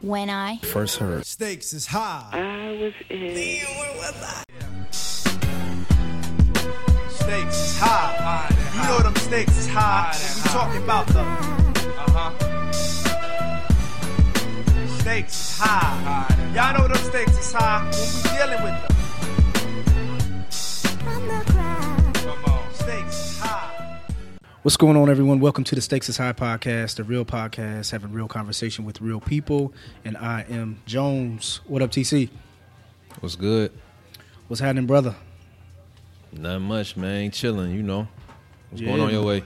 When I First heard. Stakes is high. I was in. Stakes is high. You know them stakes is high. We talking about the uh-huh. Stakes is high. Y'all know them stakes is high when we dealing with them. What's going on, everyone? Welcome to the Stakes is High podcast, the real podcast, having real conversation with real people. And I am Jones. What up, TC? What's good? What's happening, brother? Not much, man. Chilling, you know. What's Yeah, going on your way?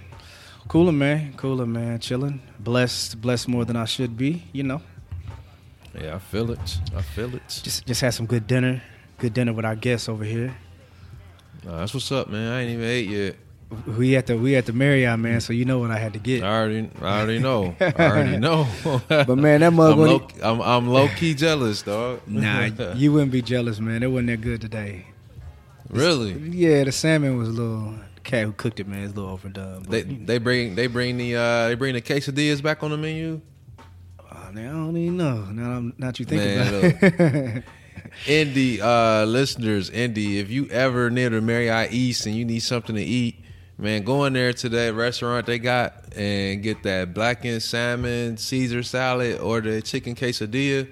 Cooler, man. Cooler, man. Chilling. Blessed. Blessed more than I should be. You know. Yeah, I feel it. I feel it. Just just had some good dinner. Good dinner with our guests over here. Nah, that's what's up, man. I ain't even ate yet. We at the we at the Marriott, man. So you know what I had to get. I get. already, I already know. I already know. But man, that mug I'm wasn't- low, I'm, I'm low key jealous, dog. Nah, you wouldn't be jealous, man. It wasn't that good today. really? Yeah, the salmon was a little. The cat who cooked it, man, is a little overdone. But, They they bring they bring the uh they bring the quesadillas back on the menu. Oh, now I don't even know. Now, I'm, now that you think Man, about it. Indy uh, listeners, Indy, if you ever near the Marriott East and you need something to eat, man, go in there to that restaurant they got and get that blackened salmon, Caesar salad, or the chicken quesadilla.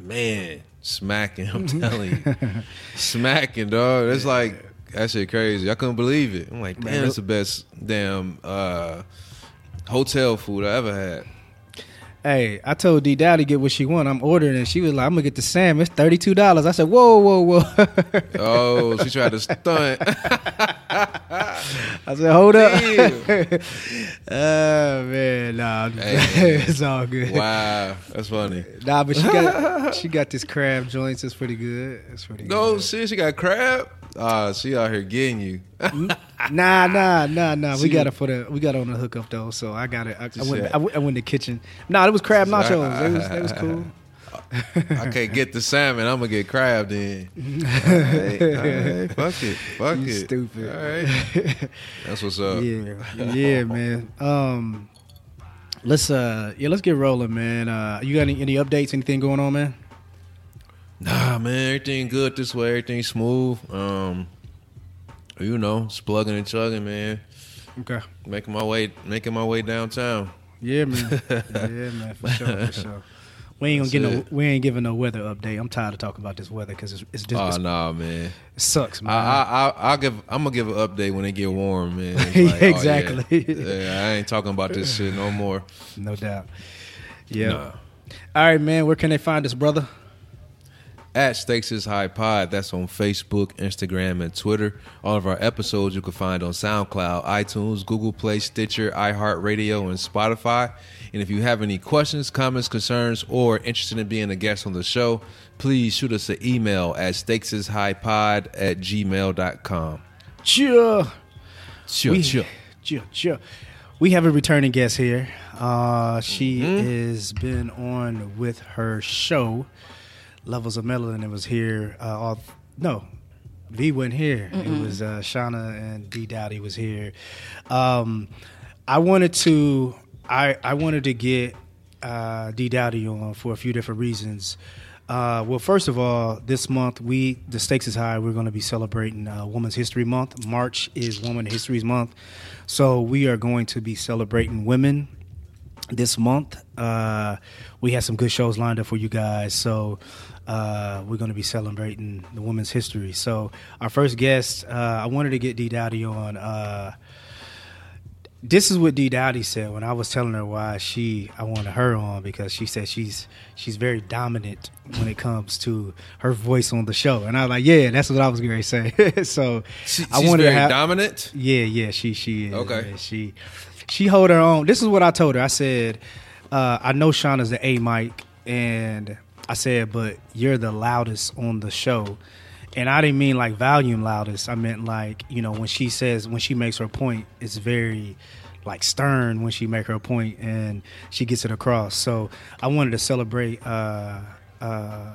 Man, smacking, I'm telling you. smacking, dog. It's like, that shit crazy. I couldn't believe it. I'm like, damn, it- it's the best damn uh, hotel food I ever had. Hey, I told D Dowdy get what she want. I'm ordering, and she was like, "I'm gonna get the salmon. It's thirty two dollars." I said, "Whoa, whoa, whoa!" Oh, she tried to stunt. I said, "Hold up." Oh man, nah, Hey, it's all good. Wow, that's funny. Nah, but she got she got this crab joints. It's pretty good. It's pretty No, good. shit, she got crab. Ah, she out here getting you. Nah, nah, nah, nah. We got it for the we got it on the hookup though. So I got it. I, I went. I went, I went in the kitchen. Nah, it was crab nachos. It was it was cool. I can't get the salmon. I'm gonna get crab then. Fuck it, fuck You it. stupid. All right, that's what's up. Yeah, yeah, man. Um, let's uh, yeah, let's get rolling, man. Uh, you got any, any updates? Anything going on, man? Nah, man, everything good this way. Everything smooth. Um, you know, just plugging and chugging, man. Okay. Making my way, making my way downtown. Yeah, man. yeah, man. For sure, for sure. We ain't gonna That's get no. We ain't giving no weather update. I'm tired of talking about this weather because it's, it's just Oh it's- nah, man. it sucks, man. I, I, I, I'll give. I'm gonna give an update when it get warm, man. Yeah, like, oh, yeah. exactly. yeah, I ain't talking about this shit no more. no doubt. Yeah. Nah. All right, man. Where can they find us, brother? At Stakes is High Pod. That's on Facebook, Instagram, and Twitter. All of our episodes you can find on SoundCloud, iTunes, Google Play, Stitcher, iHeartRadio, and Spotify. And if you have any questions, comments, concerns, or interested in being a guest on the show, please shoot us an email at stakesishighpod at gmail.com. Sure. Sure, we, sure. Sure, sure. We have a returning guest here. Uh, she Mm-hmm. has been on with her show, Levels of Melanin. It was here. Uh, all, no, V wasn't here. It was uh, Shauna and D Dowdy was here. Um, I wanted to. I I wanted to get uh, D Dowdy on for a few different reasons. Uh, well, first of all, this month we the stakes is high. We're going to be celebrating uh, Women's History Month. March is Women History Month, so we are going to be celebrating women this month. Uh, we have some good shows lined up for you guys. So uh, we're going to be celebrating the women's history. So our first guest, uh, I wanted to get D Dowdy on. Uh, this is what D Dowdy said when I was telling her why she I wanted her on because she said she's she's very dominant when it comes to her voice on the show, and I was like, yeah, that's what I was going to say. so She, I wanted very to have, dominant. yeah, yeah, she she is. Okay. She she hold her own. This is what I told her. I said, uh, I know Shauna's the A mic, and I said, but you're the loudest on the show. And I didn't mean like volume loudest. I meant like, you know, when she says when she makes her point, it's very like stern when she make her point and she gets it across. So I wanted to celebrate uh uh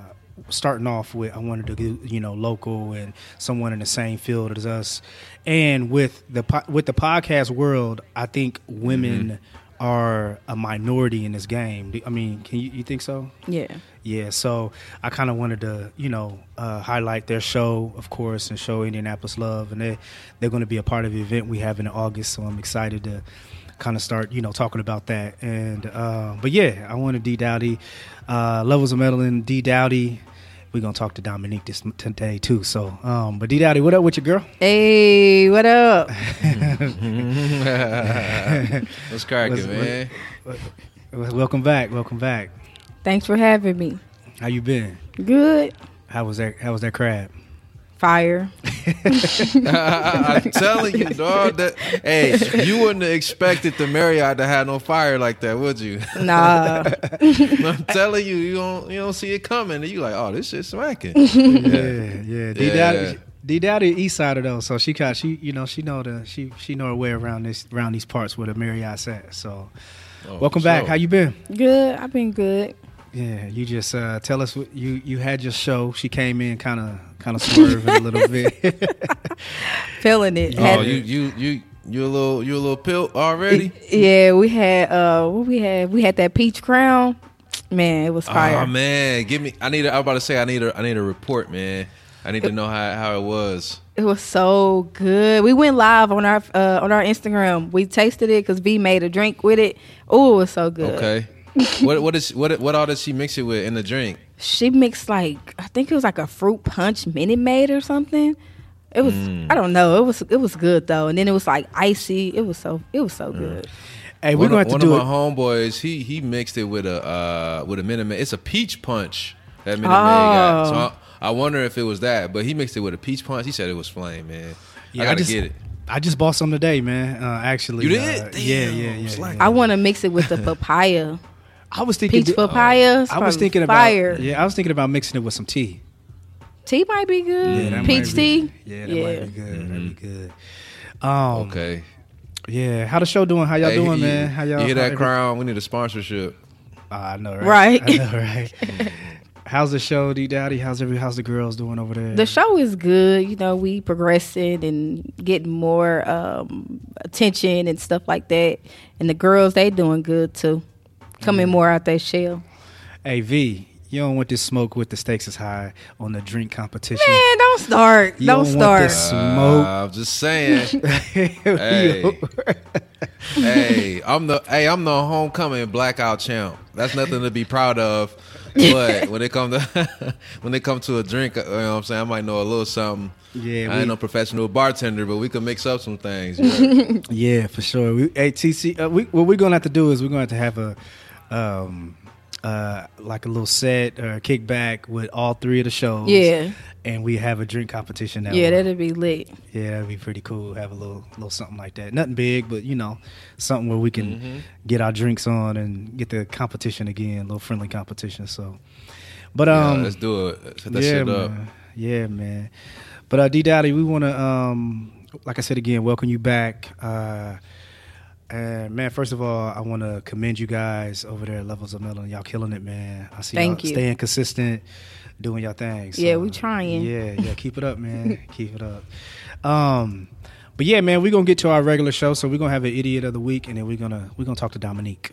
starting off with I wanted to do you know local and someone in the same field as us, and with the po- with the podcast world, I think women are a minority in this game. I mean, can you, you think so? Yeah. Yeah, so I kind of wanted to, you know, uh, highlight their show, of course, and show Indianapolis love, and they they're going to be a part of the event we have in August. So I'm excited to kind of start, you know, talking about that. And uh, but yeah, I wanted D Dowdy, uh, levels of Melanin, D Dowdy. We're gonna talk to Dominique this today too. So, um, but D Dowdy, what up with your girl? Hey, what up? What's cracking, What's- man? Welcome back, welcome back. Thanks for having me. How you been? Good. How was that? How was that crab? Fire. I'm telling you, dog. That hey, you wouldn't have expected the Marriott to have no fire like that, would you? Nah. I'm telling you, you don't you don't see it coming, and you like, oh, this shit smacking. Yeah, yeah. D Yeah. Dowdy, D Dowdy, East Sider though, so she got she, you know, she know the she she know her way around this around these parts where the Marriott's at. So, Oh, welcome back. sure. How you been? good. I've been good. Yeah, you just uh, tell us what you you had your show. She came in kind of kind of swerving a little bit. Feeling it. Oh, Had- you you you you a little you a little pill already? yeah, we had uh what we had we had that peach crown. Man, it was fire. Oh man, give me. I need. A, I was about to say I need a I need a report, man. I need to know how how it was. It was so good. We went live on our uh, on our Instagram. We tasted it because V made a drink with it. Oh, it was so good. Okay. What what is what what all did she mix it with in the drink? She mixed like I think it was like a fruit punch Minute Maid or something. It was Mm. I don't know. It was it was good though. And then it was like icy. It was so it was so Mm. good. hey, we're one gonna of, have to one do of it. my homeboys. He he mixed it with a uh with a Minute Maid. It's a peach punch that Minute Maid Oh. got. So I, I wonder if it was that, but he mixed it with a peach punch. He said it was flame, man. Yeah, I gotta just, get it. I just bought some today, man. Uh, actually, You did? Uh, Damn, yeah, yeah, yeah, yeah. I want to mix it with the papaya. I was thinking Peach papaya. It's I was thinking fire. about yeah, I was thinking about mixing it with some tea. Tea might be good. Yeah, that Peach might be- tea. Yeah, that might be good. That'd be good. Um, Okay. Yeah, how the show doing? How y'all Hey, doing, you, man? How y'all? You hear that every- crown? We need a sponsorship. Ah, I know, right? Right. I know, right? how's the show, D Daddy? How's every? How's the girls doing over there? The show is good. You know, we progressing and getting more um, attention and stuff like that. And the girls, they doing good too. Coming more out their shell. Hey V, you don't want this smoke with the stakes is high on the drink competition. Man, don't start. You don't don't want start. this- Smoke. Uh, I'm just saying. Hey. hey, I'm the hey, I'm the homecoming blackout champ. That's nothing to be proud of. But when it come to when it come to a drink, you know what I'm saying, I might know a little something. Yeah, I we- ain't no professional bartender, but we can mix up some things. you know? Yeah, for sure. We, hey, TC, uh, we, what we're gonna have to do is we're gonna have to have a, um, uh, like a little set or kickback with all three of the shows. Yeah. and we have a drink competition. That yeah, that'd be lit. yeah, that'd be pretty cool. Have a little, little something like that. Nothing big, but you know, something where we can Mm-hmm. get our drinks on and get the competition again, a little friendly competition. So, but Yeah, um, let's do it. Set that yeah, shit up. man. Yeah, man. But uh, D Daddy, we want to, um, like I said again, welcome you back. Uh, and man, first of all, I want to commend you guys over there at Levels of Melanin. Y'all killing it, man. I see Thank y'all you. staying consistent, doing y'all thing. Yeah, we trying. Yeah, yeah, keep it up, man. keep it up. Um, but yeah, man, we're gonna get to our regular show. So we're gonna have an idiot of the week, and then we're gonna we're gonna talk to Dominique.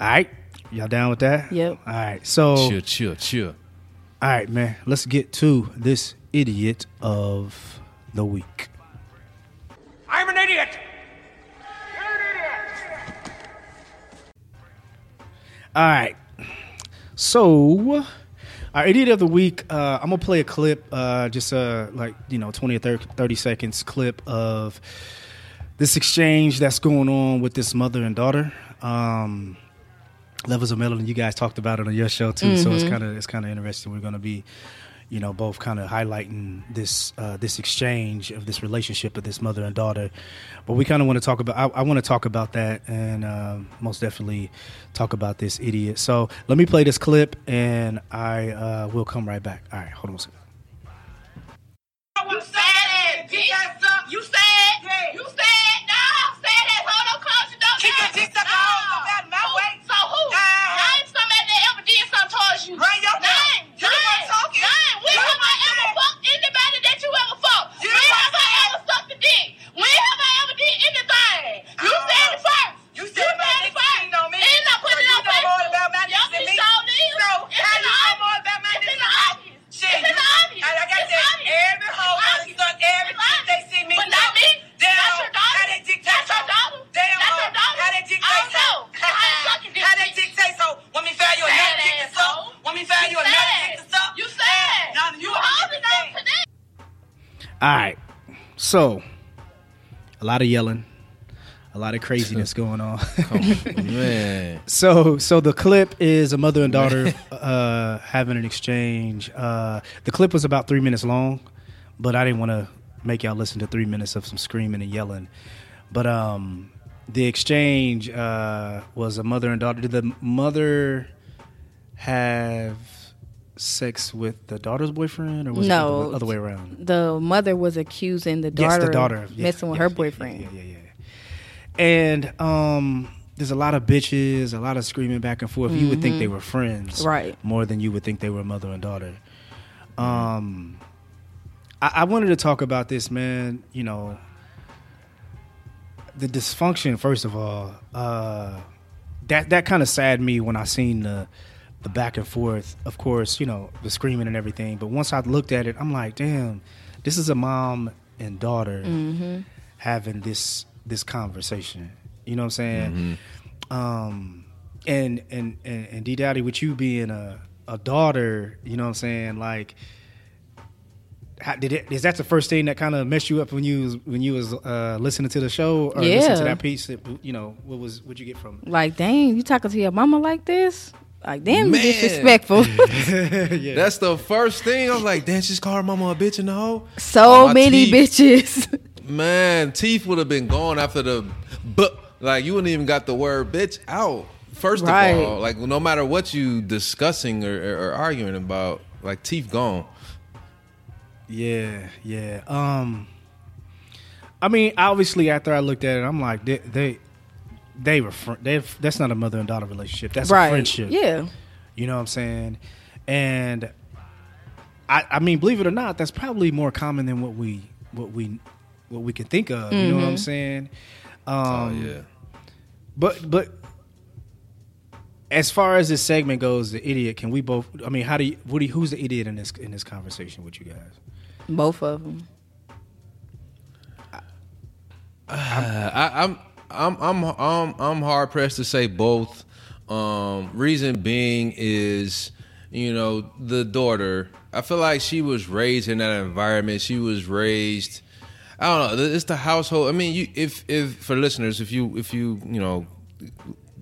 All right, y'all down with that? Yep. All right, so Chill, chill, chill. all right, man. Let's get to this idiot of the week. I'm an idiot. All right. So, our idiot of the week. Uh, I'm gonna play a clip, uh, just uh, like you know, 20 or 30, 30 seconds clip of this exchange that's going on with this mother and daughter. Um, Levels of Melanin, you guys talked about it on your show too, so it's kind of it's kind of interesting. We're gonna be, you know, both kind of highlighting this uh, this exchange of this relationship of this mother and daughter. But we kind of want to talk about. I, I want to talk about that and um, most definitely talk about this idiot. So let me play this clip, and I uh, will come right back. All right, hold on a second. You said it, bitch. You said, you said, no, said that hoe don't close your door. Keep your down. dick No. on, no matter my Who? way. So who? Uh-huh. Name somebody that ever did something towards you. Bring your name. You the one Name. talking. Name. When have I ever sucked a dick? When have I ever did anything? You said it first. You said, it first. Me. I put it know more about me. It's you It's obvious. It's obvious. I got it's obvious. All right. So, a lot of yelling, a lot of craziness going on. Man. So, so the clip is a mother and daughter uh, having an exchange. Uh, the clip was about three minutes long, but I didn't want to make y'all listen to three minutes of some screaming and yelling. But um, the exchange uh, was a mother and daughter. Did the mother have sex with the daughter's boyfriend, or was it No. the other, way around? The mother was accusing the daughter, Yes, the daughter of yeah, messing with yeah, her boyfriend. Yeah, yeah, yeah. And um, there's a lot of bitches, a lot of screaming back and forth. You would think they were friends, Mm-hmm. Right. More than you would think they were mother and daughter. Um, I, I wanted to talk about this, man. You know, the dysfunction. First of all, uh, that that kind of sad me when I seen the the back and forth. Of course, you know the screaming and everything. But once I looked at it, I'm like, damn, this is a mom and daughter Mm-hmm. having this this conversation. You know what I'm saying? Um, and and and, and D Daddy, with you being a a daughter, you know what I'm saying? Like, how, did it? Is that the first thing that kind of messed you up when you was when you was uh, listening to the show or listening to that piece? That, you know, what was what you get from it? Like, dang, you talking to your mama like this? Like, damn, Man. disrespectful. yeah. That's the first thing. I was like, damn, she's called her mama a bitch and a hoe. so Oh, many teeth. bitches. Man, teeth would have been gone after the but like you wouldn't even got the word bitch out. First Right. of all, like no matter what you discussing or, or, or arguing about, like teeth gone. Yeah, yeah. Um, I mean, obviously, after I looked at it, I'm like, they they, they were fr- they. That's not a mother and daughter relationship. That's a right. friendship. Yeah. You know what I'm saying? And I, I mean, believe it or not, that's probably more common than what we what we what we can think of. You know what I'm saying? Um, Oh yeah. But but as far as this segment goes, the idiot. Can we both? I mean, how do you? What do you, who's the idiot in this in this conversation with you guys? Both of them. I, I'm I'm I'm I'm I'm hard pressed to say both. Um, reason being is, you know, the daughter. I feel like she was raised in that environment. She was raised. I don't know. It's the household. I mean, you if if for listeners, if you if you you know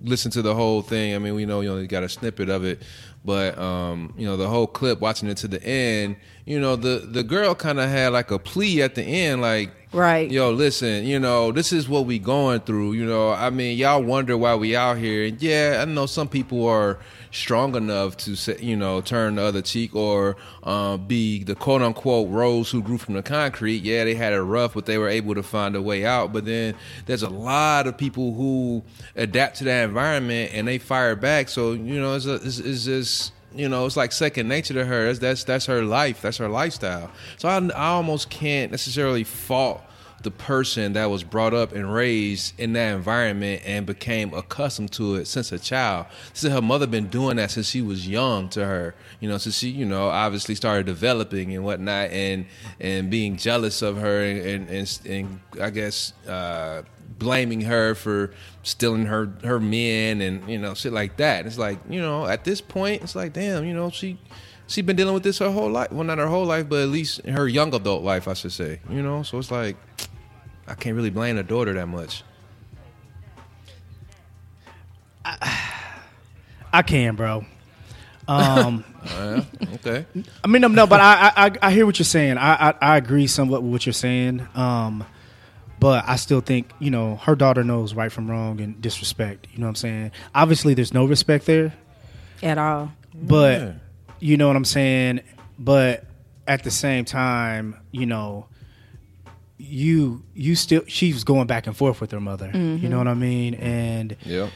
listen to the whole thing. I mean, we know you only got a snippet of it, but um, you know the whole clip, watching it to the end. You know, the the girl kind of had like a plea at the end, like, Right. yo, listen, you know, this is what we going through. You know, I mean, y'all wonder why we out here, and yeah, I know some people are strong enough to you know, turn the other cheek or uh, be the quote unquote rose who grew from the concrete. Yeah, they had it rough, but they were able to find a way out. But then there's a lot of people who adapt to that environment and they fire back. So you know, it's, a, it's, it's just you know, it's like second nature to her. That's that's, that's her life. That's her lifestyle. So I, I almost can't necessarily fault the person that was brought up and raised in that environment and became accustomed to it since a child. Since her mother been doing that since she was young to her, you know, since she, you know, obviously started developing and whatnot and and being jealous of her and and, and, and I guess uh, blaming her for stealing her her men and you know shit like that. It's like you know at this point it's like damn you know she she been dealing with this her whole life. Well, not her whole life, but at least her young adult life, I should say. You know, so it's like I can't really blame the daughter that much. I can, bro. Um, Uh, okay. I mean, no, no, but I, I, I- I hear what you're saying. I, I, I agree somewhat with what you're saying. Um, but I still think, you know, her daughter knows right from wrong and disrespect. You know what I'm saying? Obviously, there's no respect there, At all. but Yeah. you know what I'm saying. But at the same time, you know, you you still she's going back and forth with her mother. You know what I mean? And Yeah.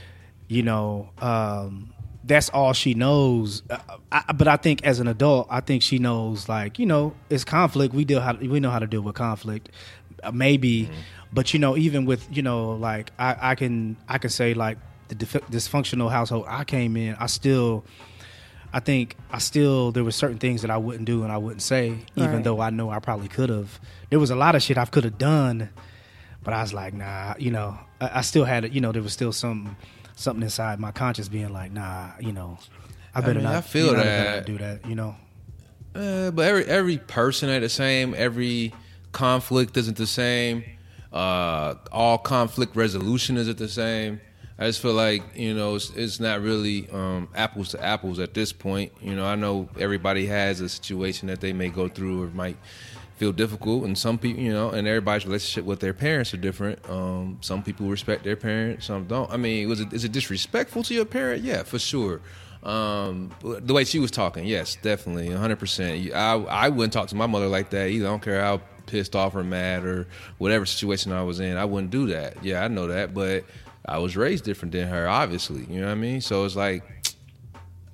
you know um that's all she knows uh, I, but i think as an adult i think she knows like you know it's conflict we deal how we know how to deal with conflict uh, maybe but you know even with you know like i i can i can say like the dif- dysfunctional household i came in i still I think I still there were certain things that I wouldn't do and I wouldn't say, even Right. though I know I probably could have. There was a lot of shit I could have done, but I was like, nah, you know, I, I still had it. You know, there was still some something inside my conscience being like, nah, you know, I better mean, not. I feel you know, I better that. not do that. You know, Uh, but every every person ain't the same. Every conflict isn't the same. Uh, all conflict resolution isn't the same. I just feel like you know it's, it's not really um, apples to apples at this point. You know, I know everybody has a situation that they may go through or might feel difficult, and some people, you know, and everybody's relationship with their parents are different. Um, some people respect their parents, some don't. I mean, was it is it disrespectful to your parent? Yeah, for sure. Um, the way she was talking, yes, definitely, 100. percent I I wouldn't talk to my mother like that either. I don't care how pissed off or mad or whatever situation I was in. I wouldn't do that. Yeah, I know that, but I was raised different than her, obviously. You know what I mean? So it's like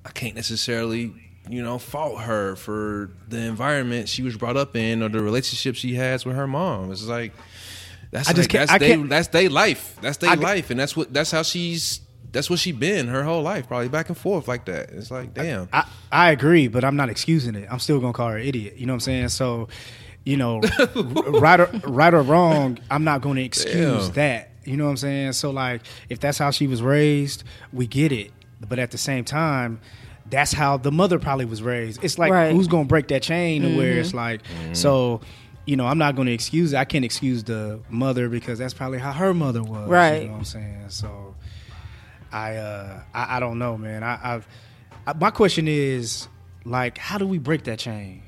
I can't necessarily, you know, fault her for the environment she was brought up in or the relationship she has with her mom. It's like that's I just can't- that's I they that's their life. That's their life, and that's what that's how she's that's what she's been her whole life, probably back and forth like that. It's like damn. I, I agree, but I'm not excusing it. I'm still gonna call her an idiot. You know what I'm saying? So, you know, right or right or wrong, I'm not going to excuse Damn. that. You know what I'm saying? So, like, if that's how she was raised, we get it. But at the same time, that's how the mother probably was raised. It's like Right. who's gonna break that chain to where it's like, so. You know, I'm not going to excuse it. I can't excuse the mother because that's probably how her mother was. Right. You know what I'm saying? So, I uh I, I don't know, man. I, I, I my question is like, how do we break that chain?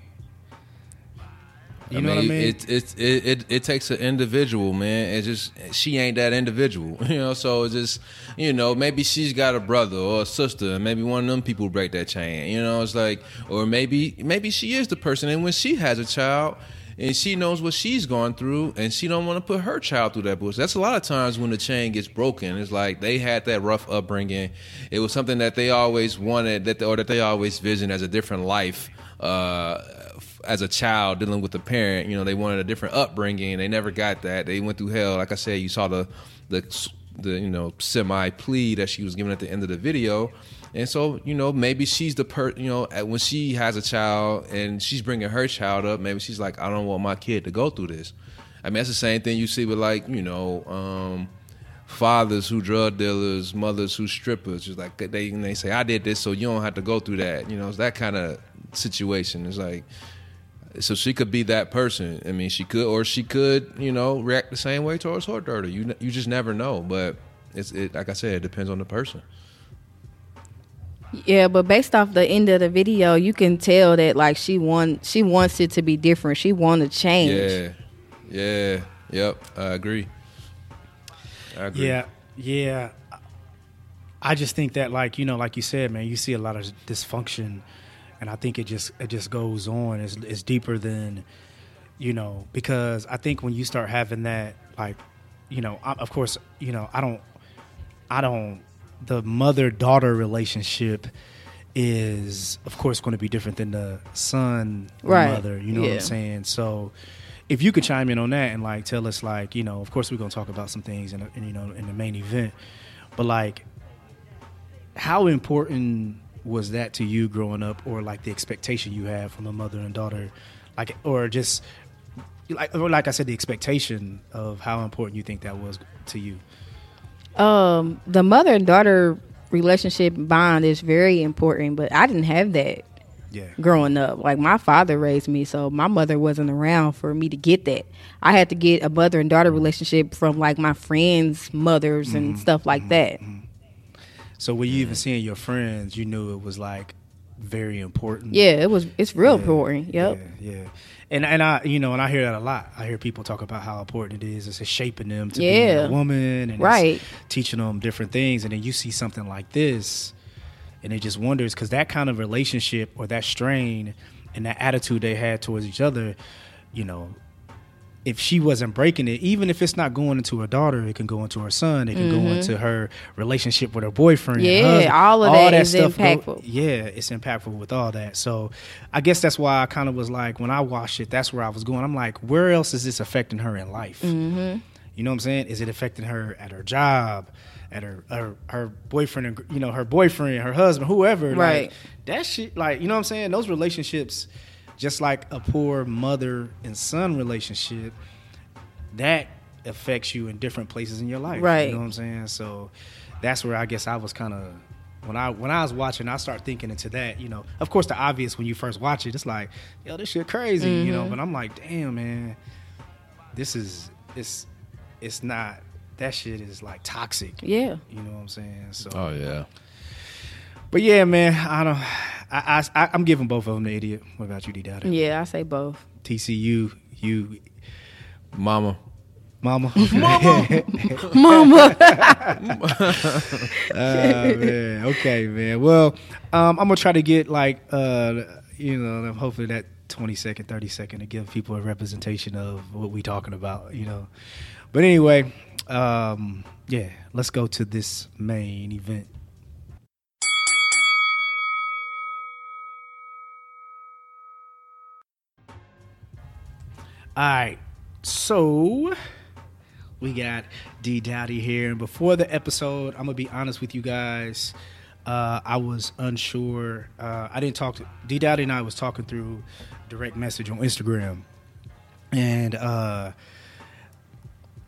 You know what I mean? It, it it it it takes an individual, man. It's just she ain't that individual, you know. So it's just you know maybe she's got a brother or a sister, and maybe one of them people break that chain. You know, it's like or maybe maybe she is the person, and when she has a child. And she knows what she's gone through, and she don't want to put her child through that bullshit. That's a lot of times when the chain gets broken. It's like they had that rough upbringing. It was something that they always wanted, that or that they always visioned as a different life. Uh, as a child dealing with a parent, you know, they wanted a different upbringing. They never got that. They went through hell. Like I said, you saw the the the you know semi plea that she was giving at the end of the video. And so, you know, maybe she's the per, you know, when she has a child and she's bringing her child up, maybe she's like, I don't want my kid to go through this. I mean, that's the same thing you see with like, you know, um, fathers who drug dealers, mothers who strippers. Just like they they say, I did this, so you don't have to go through that. You know, it's that kind of situation. It's like, so she could be that person. I mean, she could, or she could, you know, react the same way towards her daughter. You you just never know. But it's it, like I said, it depends on the person. Yeah, but based off the end of the video, you can tell that like she want she wants it to be different. She want to change. Yeah, yeah, yep. I agree. I agree. Yeah, yeah. I just think that, like you know, like you said, man, you see a lot of dysfunction, and I think it just it just goes on. It's, it's deeper than, you know, because I think when you start having that, like, you know, I, of course, you know, I don't, I don't. The mother daughter relationship is, of course, going to be different than the son Right. mother. You know what I'm saying? So, if you could chime in on that and like tell us, like, you know, of course, we're going to talk about some things in, in you know in the main event, but like, how important was that to you growing up, or like the expectation you have from a mother and daughter, like, or just like, or like I said, the expectation of how important you think that was to you. Um, the mother and daughter relationship bond is very important, but I didn't have that Yeah. growing up. Like my father raised me, so my mother wasn't around for me to get that. I had to get a mother and daughter relationship from like my friends' mothers Mm-hmm. and stuff like that. So when you even seeing your friends, you knew it was like very important. Yeah, it was. It's real Yeah, important. Yep. Yeah, yeah. And and I you know and I hear that a lot. I hear people talk about how important it is. It's shaping them to be Yeah. a woman and Right. teaching them different things. And then you see something like this, and it just wonders because that kind of relationship or that strain and that attitude they had towards each other, you know. If she wasn't breaking it, even if it's not going into her daughter, it can go into her son. It can go into her relationship with her boyfriend. Mm-hmm. Yeah, husband. all of that is go- impactful. yeah, it's impactful with all that. So I guess that's why I kind of was like, when I watched it, that's where I was going. I'm like, where else is this affecting her in life? Mm-hmm. You know what I'm saying? Is it affecting her at her job, at her her, her boyfriend, and you know, her boyfriend, her husband, whoever? Like, Right. that shit, like, you know what I'm saying? Those relationships, just like a poor mother and son relationship, that affects you in different places in your life. Right. You know what I'm saying? So that's where I guess I was kind of when I when I was watching, I start thinking into that. You know, of course, the obvious when you first watch it, it's like, yo, this shit crazy. You Mm-hmm. know, but I'm like, damn, man. this is it's it's not that shit is like toxic. Yeah. You know what I'm saying? So, Oh yeah. but yeah, man, I don't. I, I I'm giving both of them the idiot. What about you, D Dowdy? Yeah, I say both. TCU, you, Mama. mama, Mama. Uh, man. Okay, man. Well, um, I'm gonna try to get like uh, you know, hopefully that 20 second, 30 second to give people a representation of what we talking about. You know, but anyway, um, yeah, let's go to this main event. All right, so we got D Dowdy here, and before the episode, I'm gonna be honest with you guys. Uh, I was unsure. Uh, I didn't talk to D Dowdy, and I was talking through direct message on Instagram, and uh,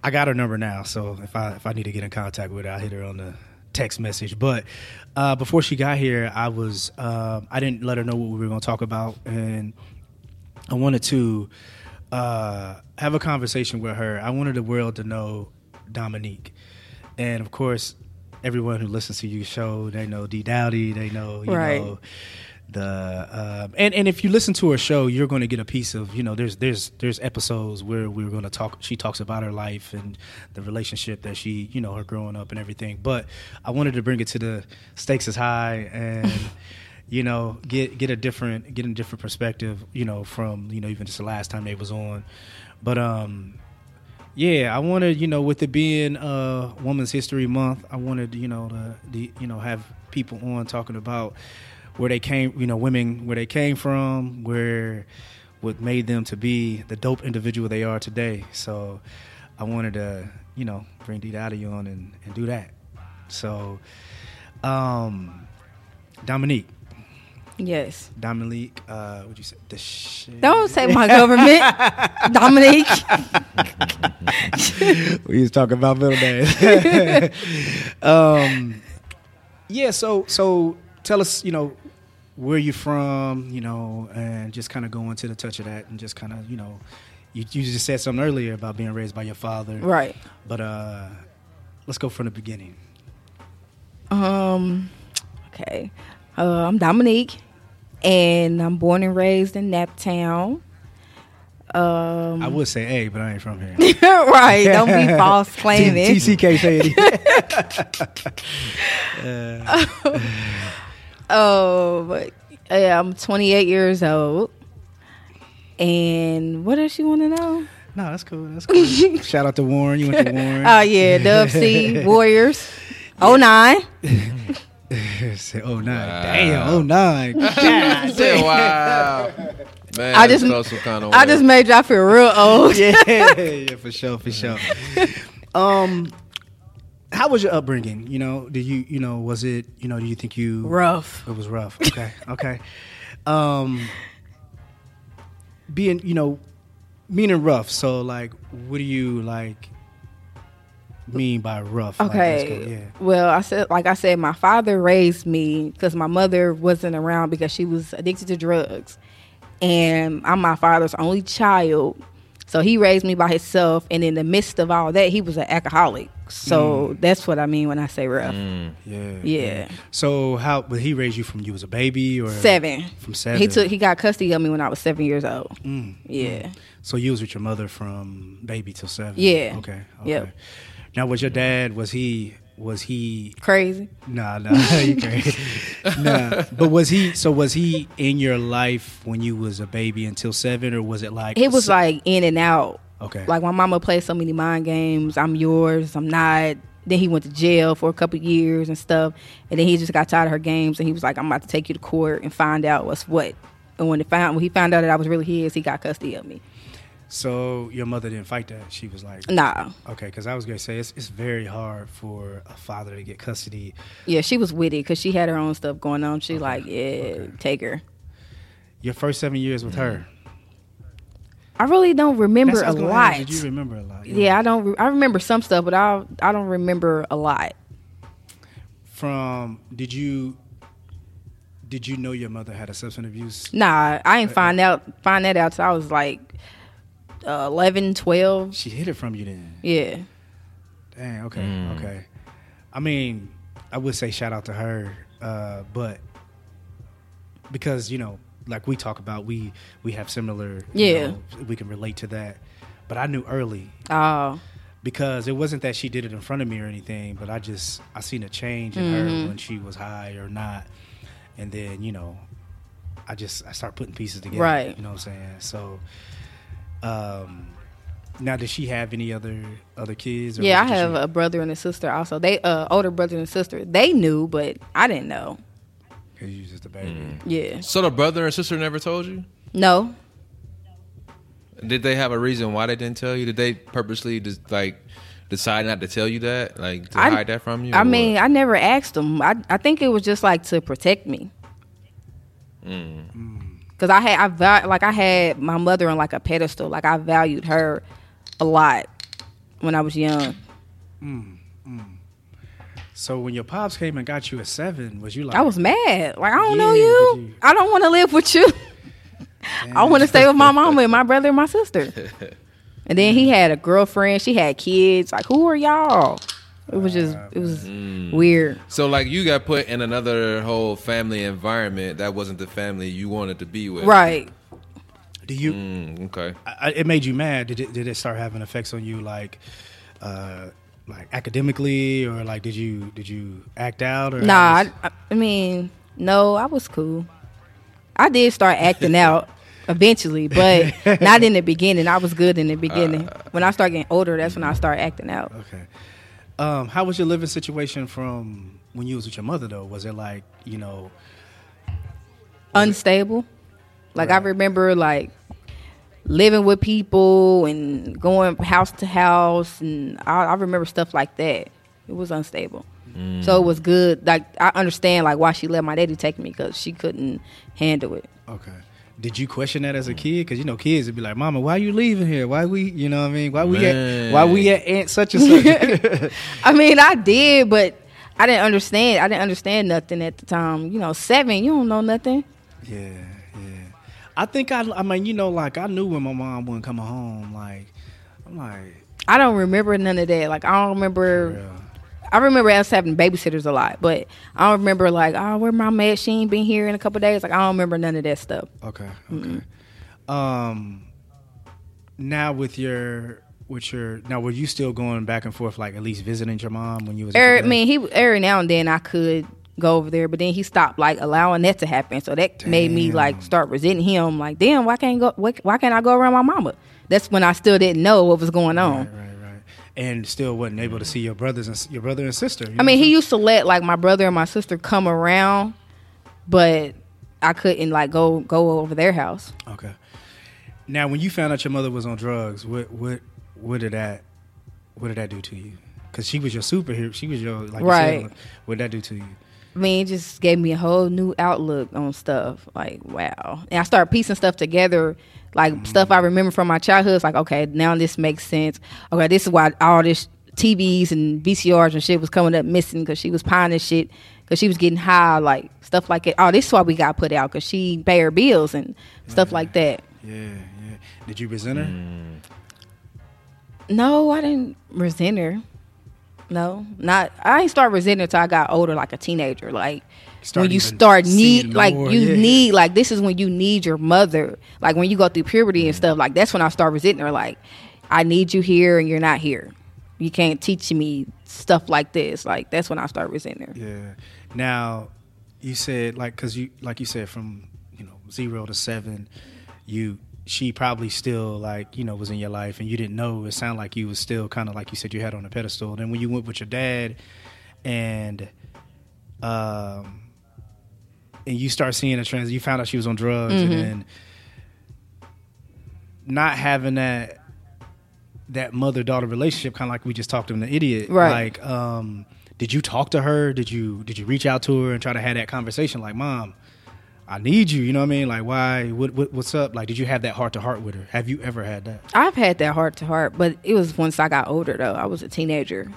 I got her number now. So if I if I need to get in contact with her, I'll hit her on the text message. But uh, before she got here, I was um I didn't let her know what we were gonna talk about, and I wanted to uh, have a conversation with her. I wanted the world to know Dominique, and of course, everyone who listens to your show, they know D Dowdy, they know you Right. know the um, and and if you listen to her show, you're going to get a piece of you know there's there's there's episodes where we're going to talk. She talks about her life and the relationship that she you know her growing up and everything. But I wanted to bring it to the stakes is high and. you know, get get a different get a different perspective, you know, from you know even just the last time they was on, but um, yeah, I wanted you know with it being uh Women's History Month, I wanted you know to the you know have people on talking about where they came, you know, women where they came from, where what made them to be the dope individual they are today. So I wanted to you know bring D Dowdy on and, and do that. So um, Dominique. Yes. Dominique, uh, what you say? The shit. Don't say my government, Dominique. we was talking about middle names. um, yeah. So, so tell us, you know, where you from, you know, and just kind of go into the touch of that, and just kind of, you know, you, you just said something earlier about being raised by your father, Right. But uh, let's go from the beginning. Um. Okay. Uh, I'm Dominique, and I'm born and raised in Naptown. Um. I would say A, but I ain't from here. right. Don't be false claiming. TCK say it. Oh, but yeah, I'm 28 years old. And what else you want to know? no, that's cool. That's cool. Shout out to Warren. You went to Warren. Oh yeah, Dub C Warriors. Oh nine. Say, oh nine. Wow. Damn. Oh nine. God Say, wow. Man, I I just- just some kind of I just made y'all feel real old. yeah, yeah, for sure, for sure. Um, how was your upbringing? You know, did you, you know, was it, you know, do you think you Rough. It was rough. Okay, okay. Um, being, you know, meaning rough. So, like, what do you like mean by rough? Okay. go- yeah. Well, I said, like I said, my father raised me because my mother wasn't around because she was addicted to drugs, and I'm my father's only child. So he raised me by himself, and in the midst of all that, he was an alcoholic. So mm. that's what I mean when I say rough. Mm. Yeah. Yeah. So how? But he raised you from you was a baby or Seven. From seven. He took. He got custody of me when I was seven years old. Mm, mm. Yeah. So you was with your mother from baby till seven. Yeah. Okay. Okay. Yep. Now, was your dad? Was he? Was he? Crazy. Nah, nah, you crazy. nah. But was he? So was he in your life when you was a baby until seven, or was it like? It was so- like in and out. Okay. Like my mama played so many mind games. I'm yours. I'm not. Then he went to jail for a couple years and stuff. And then he just got tired of her games and he was like, I'm about to take you to court and find out what's what. And when, found, when he found out that I was really his, he got custody of me. So your mother didn't fight that. She was like, Nah. okay, because I was gonna say it's it's very hard for a father to get custody. Yeah, she was witty because she had her own stuff going on. She like, yeah, take her. Your first seven years with her. I really don't remember a what I was gonna lot. Did you remember a lot? yeah, I don't. Re- I remember some stuff, but I I don't remember a lot. From did you did you know your mother had a substance abuse? Nah, I ain't uh, find out find that out till I was like uh, 11, 12. She hid it from you then. Yeah. Dang. Okay. Okay. I mean, I would say shout out to her, uh, but because you know, like we talk about, we we have similar. you Yeah. know, we can relate to that. But I knew early Oh. because it wasn't that she did it in front of me or anything, but I just I seen a change in her when she was high or not, and then you know, I just I start putting pieces together. Right. You know what I'm saying? So, um, now does she have any other other kids? or Yeah, I was it just have you? a brother and a sister also. They uh older brother and sister. They knew, but I didn't know. Cause you just a baby. Yeah. So the brother and sister never told you? No. Did they have a reason why they didn't tell you? Did they purposely just like decide not to tell you that, like to I- hide that from you? I or mean, what? I never asked them. I I think it was just like to protect me. Mm. Cause I had I val- like I had my mother on like a pedestal. Like I valued her a lot when I was young. Mm, mm. So when your pops came and got you at seven, was you like? I was mad. Like I don't know you. you- I don't want to live with you. I want to stay with my mama and my brother and my sister. And then he had a girlfriend. She had kids. Like who are y'all? It was just it was Mm. weird. So like you got put in another whole family environment that wasn't the family you wanted to be with. Right. Do you? Mm, okay. I, I- it made you mad. Did it? Did it start having effects on you, like, uh, like academically, or like did you did you act out? Or Nah, how I, I- I mean, no, I was cool. I did start acting out eventually, but not in the beginning. I was good in the beginning. when I started getting older, that's when I started acting out. okay. Um, how was your living situation from when you was with your mother though? Was it like you know? Unstable. Like I remember like living with people and going house to house and I, I remember stuff like that. It was unstable. So it was good. Like I understand like why she let my daddy take me because she couldn't handle it. Okay. Did you question that as a kid? Because you know kids would be like, "Mama, why you leaving here? Why we? You know what I mean? Why we Man. at? Why we at Aunt such and such?" I mean, I did, but I didn't understand. I didn't understand nothing at the time. You know, seven, you don't know nothing. Yeah, yeah. I think I. I mean, you know, like I knew when my mom wasn't coming home. Like, I'm like, I don't remember none of that. Like I don't remember. yeah. I remember us having babysitters a lot, but I don't remember like, oh, where my mad? She ain't been here in a couple days. Like I don't remember none of that stuff. Okay, okay. Um, now with your with your now, were you still going back and forth, like at least visiting your mom when you was? Every, I mean, he every now and then I could go over there, but then he stopped like allowing that to happen. So that made me like start resenting him. Like, damn, why can't go? Why, why can't I go around my mama? That's when I still didn't know what was going on. Right, right. And still wasn't able to see your brothers and your brother and sister. I mean, he used to let like my brother and my sister come around, but I couldn't like go go over their house. Okay. Now, when you found out your mother was on drugs, what what what did that what did that do to you? Because she was your superhero. She was your like you Right. said, what did that do to you? I mean, it just gave me a whole new outlook on stuff. Like, wow. And I started piecing stuff together, like stuff I remember from my childhood. It's like, okay, now this makes sense. Okay, this is why all this TVs and VCRs and shit was coming up missing because she was pining shit because she was getting high, like stuff like it. Oh, this is why we got put out because she pay her bills and stuff like that. Yeah, yeah. Did you resent her? Mm. No, I didn't resent her. No, not. I didn't start resenting until I got older, like a teenager. Like Start when you start need, like more, you yeah. need, like this is when you need your mother. Like when you go through puberty and stuff. Like that's when I start resenting her. Like I need you here and you're not here. You can't teach me stuff like this. Like that's when I start resenting her. Yeah. Now, you said like because you like you said from you know zero to seven, you she probably still like you know was in your life and you didn't know. It sounded like you was still kind of like you said you had on a pedestal. Then when you went with your dad, and um, and you start seeing a trans, you found out she was on drugs, Mm-hmm. and then not having that that mother daughter relationship, kind of like we just talked to an idiot. Right. Like, um, did you talk to her? Did you did you reach out to her and try to have that conversation? Like, mom, I need you. You know what I mean? Like, why? What, what what's up? Like, did you have that heart to heart with her? Have you ever had that? I've had that heart to heart, but it was once I got older though. I was a teenager.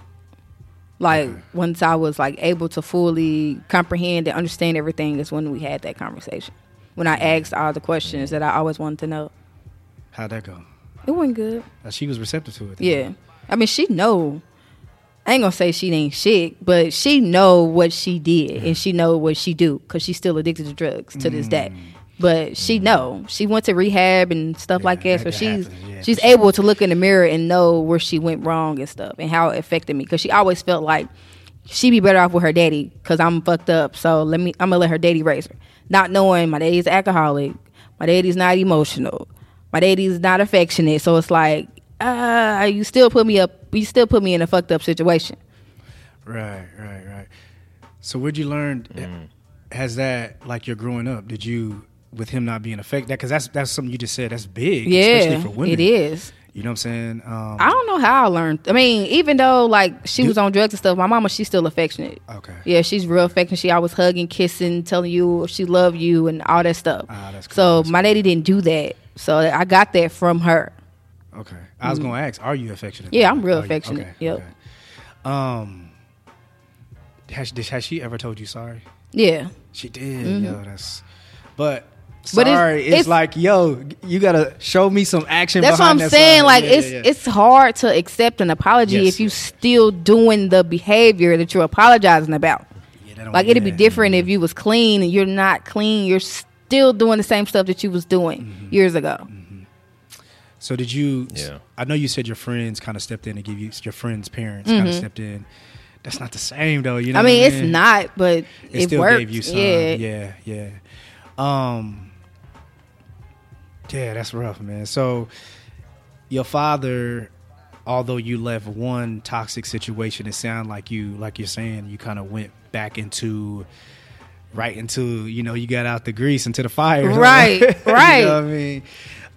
Like once I was like able to fully comprehend and understand everything is when we had that conversation. When I asked all the questions that I always wanted to know. How'd that go? It wasn't good. Uh, she was receptive to it. then. Yeah. I mean, she know. I ain't gonna say she ain't shit, but she know what she did and she know what she do because she's still addicted to drugs to this day. But she know she went to rehab and stuff Yeah, like that, so that- that she's yeah, she's for sure. able to look in the mirror and know where she went wrong and stuff and how it affected me because she always felt like she'd be better off with her daddy because I'm fucked up. So let me I'm gonna let her daddy raise her, not knowing my daddy's alcoholic, my daddy's not emotional, my daddy's not affectionate. So it's like, uh, you still put me up, you still put me in a fucked up situation. Right, right, right. So what'd you learn? Has that like you're growing up? Did you with him not being affected? Because that's that's something you just said. That's big, especially Yeah, for women. it is. You know what I'm saying? Um, I don't know how I learned. I mean, even though like she was on drugs and stuff, my mama she's still affectionate. Okay. Yeah, she's real affectionate. She always hugging, kissing, telling you she love you and all that stuff. Ah, that's cool, so my daddy didn't do that. So I got that from her. Okay. I was gonna ask, are you affectionate? Mm-hmm. Yeah, I'm real Are affectionate. Okay, Yep. okay. Um, has has she ever told you sorry? Yeah. She did. Yo, that's. But Mm-hmm. But it's- sorry, it's, it's- like, yo, you gotta show me some action. That's what I'm behind that saying. sorry. Like Yeah, it's yeah, yeah. it's hard to accept an apology Yes, if you yes. still doing the behavior that you're apologizing about. Yeah, Like it'd be yeah. different if you was clean and you're not clean. You're still doing the same stuff that you was doing Mm-hmm. years ago. So did you? Yeah. I know you said your friends kind of stepped in and give you your friends' parents kind of stepped in. That's not the same though. You know. Mm-hmm. I mean, it's not, but It, it, still worked. gave you some. yeah. Yeah, yeah. Um. Yeah, that's rough, man. So, your father, although you left one toxic situation, it sounded like you, like you're saying, you kind of went back into, right into, you know, you got out the grease into the fire, Right, You right. know what I mean,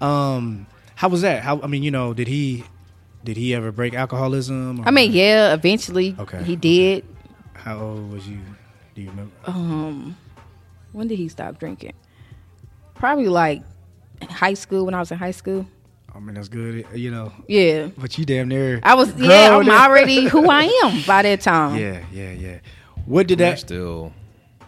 um, how was that? How I mean, you know, did he, did he ever break alcoholism? or- I mean, yeah. Eventually, Okay, he okay. did. how old was you? Do you remember? Um, when did he stop drinking? Probably like high school. When I was in high school. I mean, that's good, you know. Yeah. But you damn near. I was yeah. I'm up. already who I am by that time. Yeah, yeah, yeah. What did That's that? still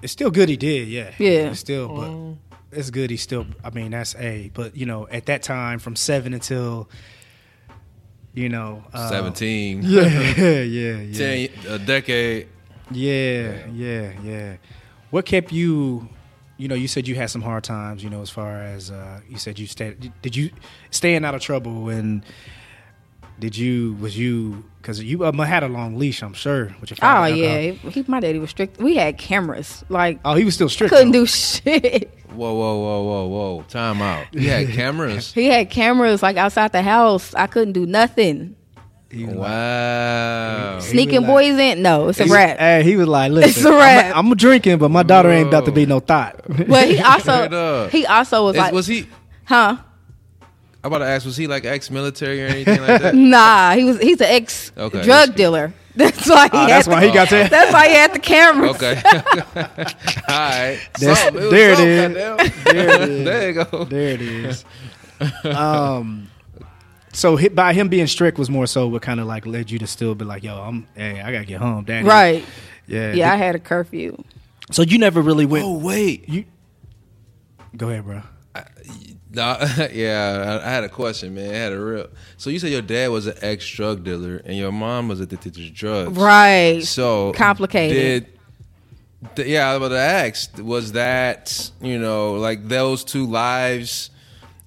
It's still good he did, yeah. Yeah. It's still, but it's good he still. I mean, that's a. But you know, at that time, from seven until, you know, uh, seventeen. Yeah, yeah, yeah, Ten, a decade. yeah, yeah, yeah. What kept you? You know, you said you had some hard times. You know, as far as uh, you said, you stayed. Did you staying out of trouble and? Did you was you because you um, had a long leash? I'm sure with your Oh yeah, he, my daddy was strict. We had cameras. Like Oh, he was still strict. couldn't though. do shit. Whoa, whoa, whoa, whoa, whoa! Time out. You had cameras. He had cameras like outside the house. I couldn't do nothing. He was like- Wow. Sneaking like- boys in? No, it's a He- wrap. Hey, he was like, "Listen, a wrap. I'm, I'm drinking, but my daughter ain't about to be no thought." But he also he also was Is- like, was he? huh? I'm about to ask. Was he like ex-military or anything like that? Nah, he was. He's an ex Okay, drug that's dealer. That's why he had. that's the, why he got that. That's why he had the cameras. Okay. All right. That's- there it something, is. goddamn. There it is. there you go. there it is. Um, so hi- by him being strict was more so what kind of like led you to still be like, "Yo, I'm, hey, I gotta get home, daddy." Right. Yeah. Yeah, I had a curfew. So you never really went. Oh wait. You go ahead, bro. Nah, yeah, I, I had a question, man. I had a real. So you said your dad was an ex drug dealer and your mom was addicted to drugs. Right. So Complicated. Did th- yeah, I was about to ask. Was that you know like those two lives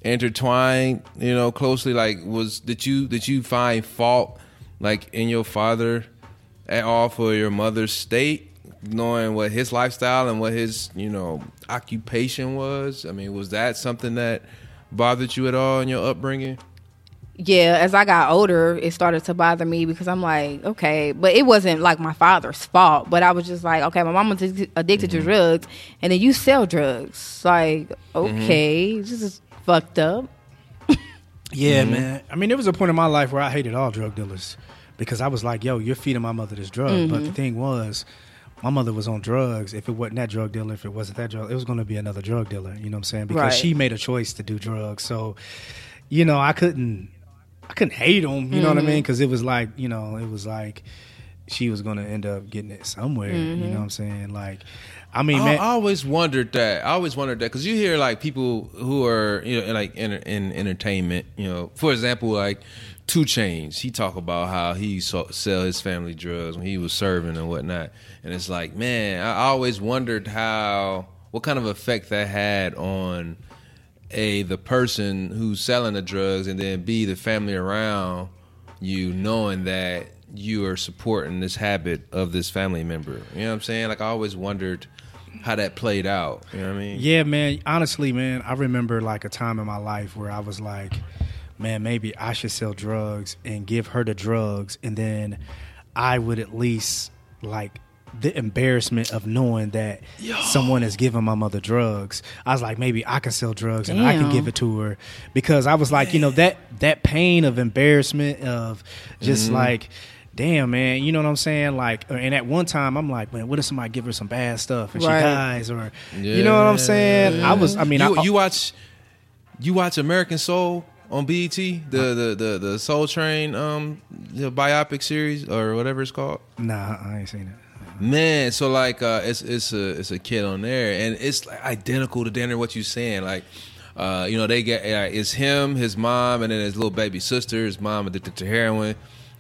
intertwined? You know, closely. Like, was did you did you find fault like in your father at all for your mother's state, knowing what his lifestyle and what his you know occupation was? I mean, was that something that bothered you at all in your upbringing? yeah, as I got older, it started to bother me because I'm like, okay, but it wasn't like my father's fault. But I was just like, okay, my mom was addicted Mm-hmm. to drugs, and then you sell drugs. Like, okay, this is fucked up. Yeah, mm-hmm. man. I mean, there was a point in my life where I hated all drug dealers because I was like, "Yo, you're feeding my mother this drug." But the mm-hmm. thing was, my mother was on drugs. If it wasn't that drug dealer, if it wasn't that drug, it was going to be another drug dealer. You know what I'm saying? Because Right. she made a choice to do drugs. So, you know, I couldn't, I couldn't hate them. You know what I mm-hmm. mean? Because it was like, you know, it was like she was going to end up getting it somewhere. You know what I'm saying? Like, I mean, I, man, I always wondered that. I always wondered that because you hear like people who are you know in, like in, in entertainment. You know, for example, like 2 Chainz. He talk about how he saw, sell his family drugs when he was serving and whatnot. And it's like, man, I always wondered how what kind of effect that had on a the person who's selling the drugs, and then b the family around you knowing that you are supporting this habit of this family member. You know what I'm saying? Like I always wondered how that played out. You know what I mean? Yeah, man. Honestly, man, I remember like a time in my life where I was like, man, maybe I should sell drugs and give her the drugs, and then I would at least like the embarrassment of knowing that someone is giving my mother drugs. I was like, maybe I can sell drugs and I can give it to her because I was like, you know, that that pain of embarrassment of just mm-hmm. like. Damn man, you know what I'm saying? Like, and at one time, I'm like, man, what if somebody give her some bad stuff and Right. she dies, or you know what I'm saying? I was, I mean, you, I, you watch you watch American Soul on BET, the the the, the Soul Train um the biopic series or whatever it's called. Nah, I ain't seen it. Man, so like uh, it's it's a it's a kid on there, and it's like identical to Danner what you saying. Like, uh, you know, they get uh, it's him, his mom, and then his little baby sister. His mom addicted to heroin.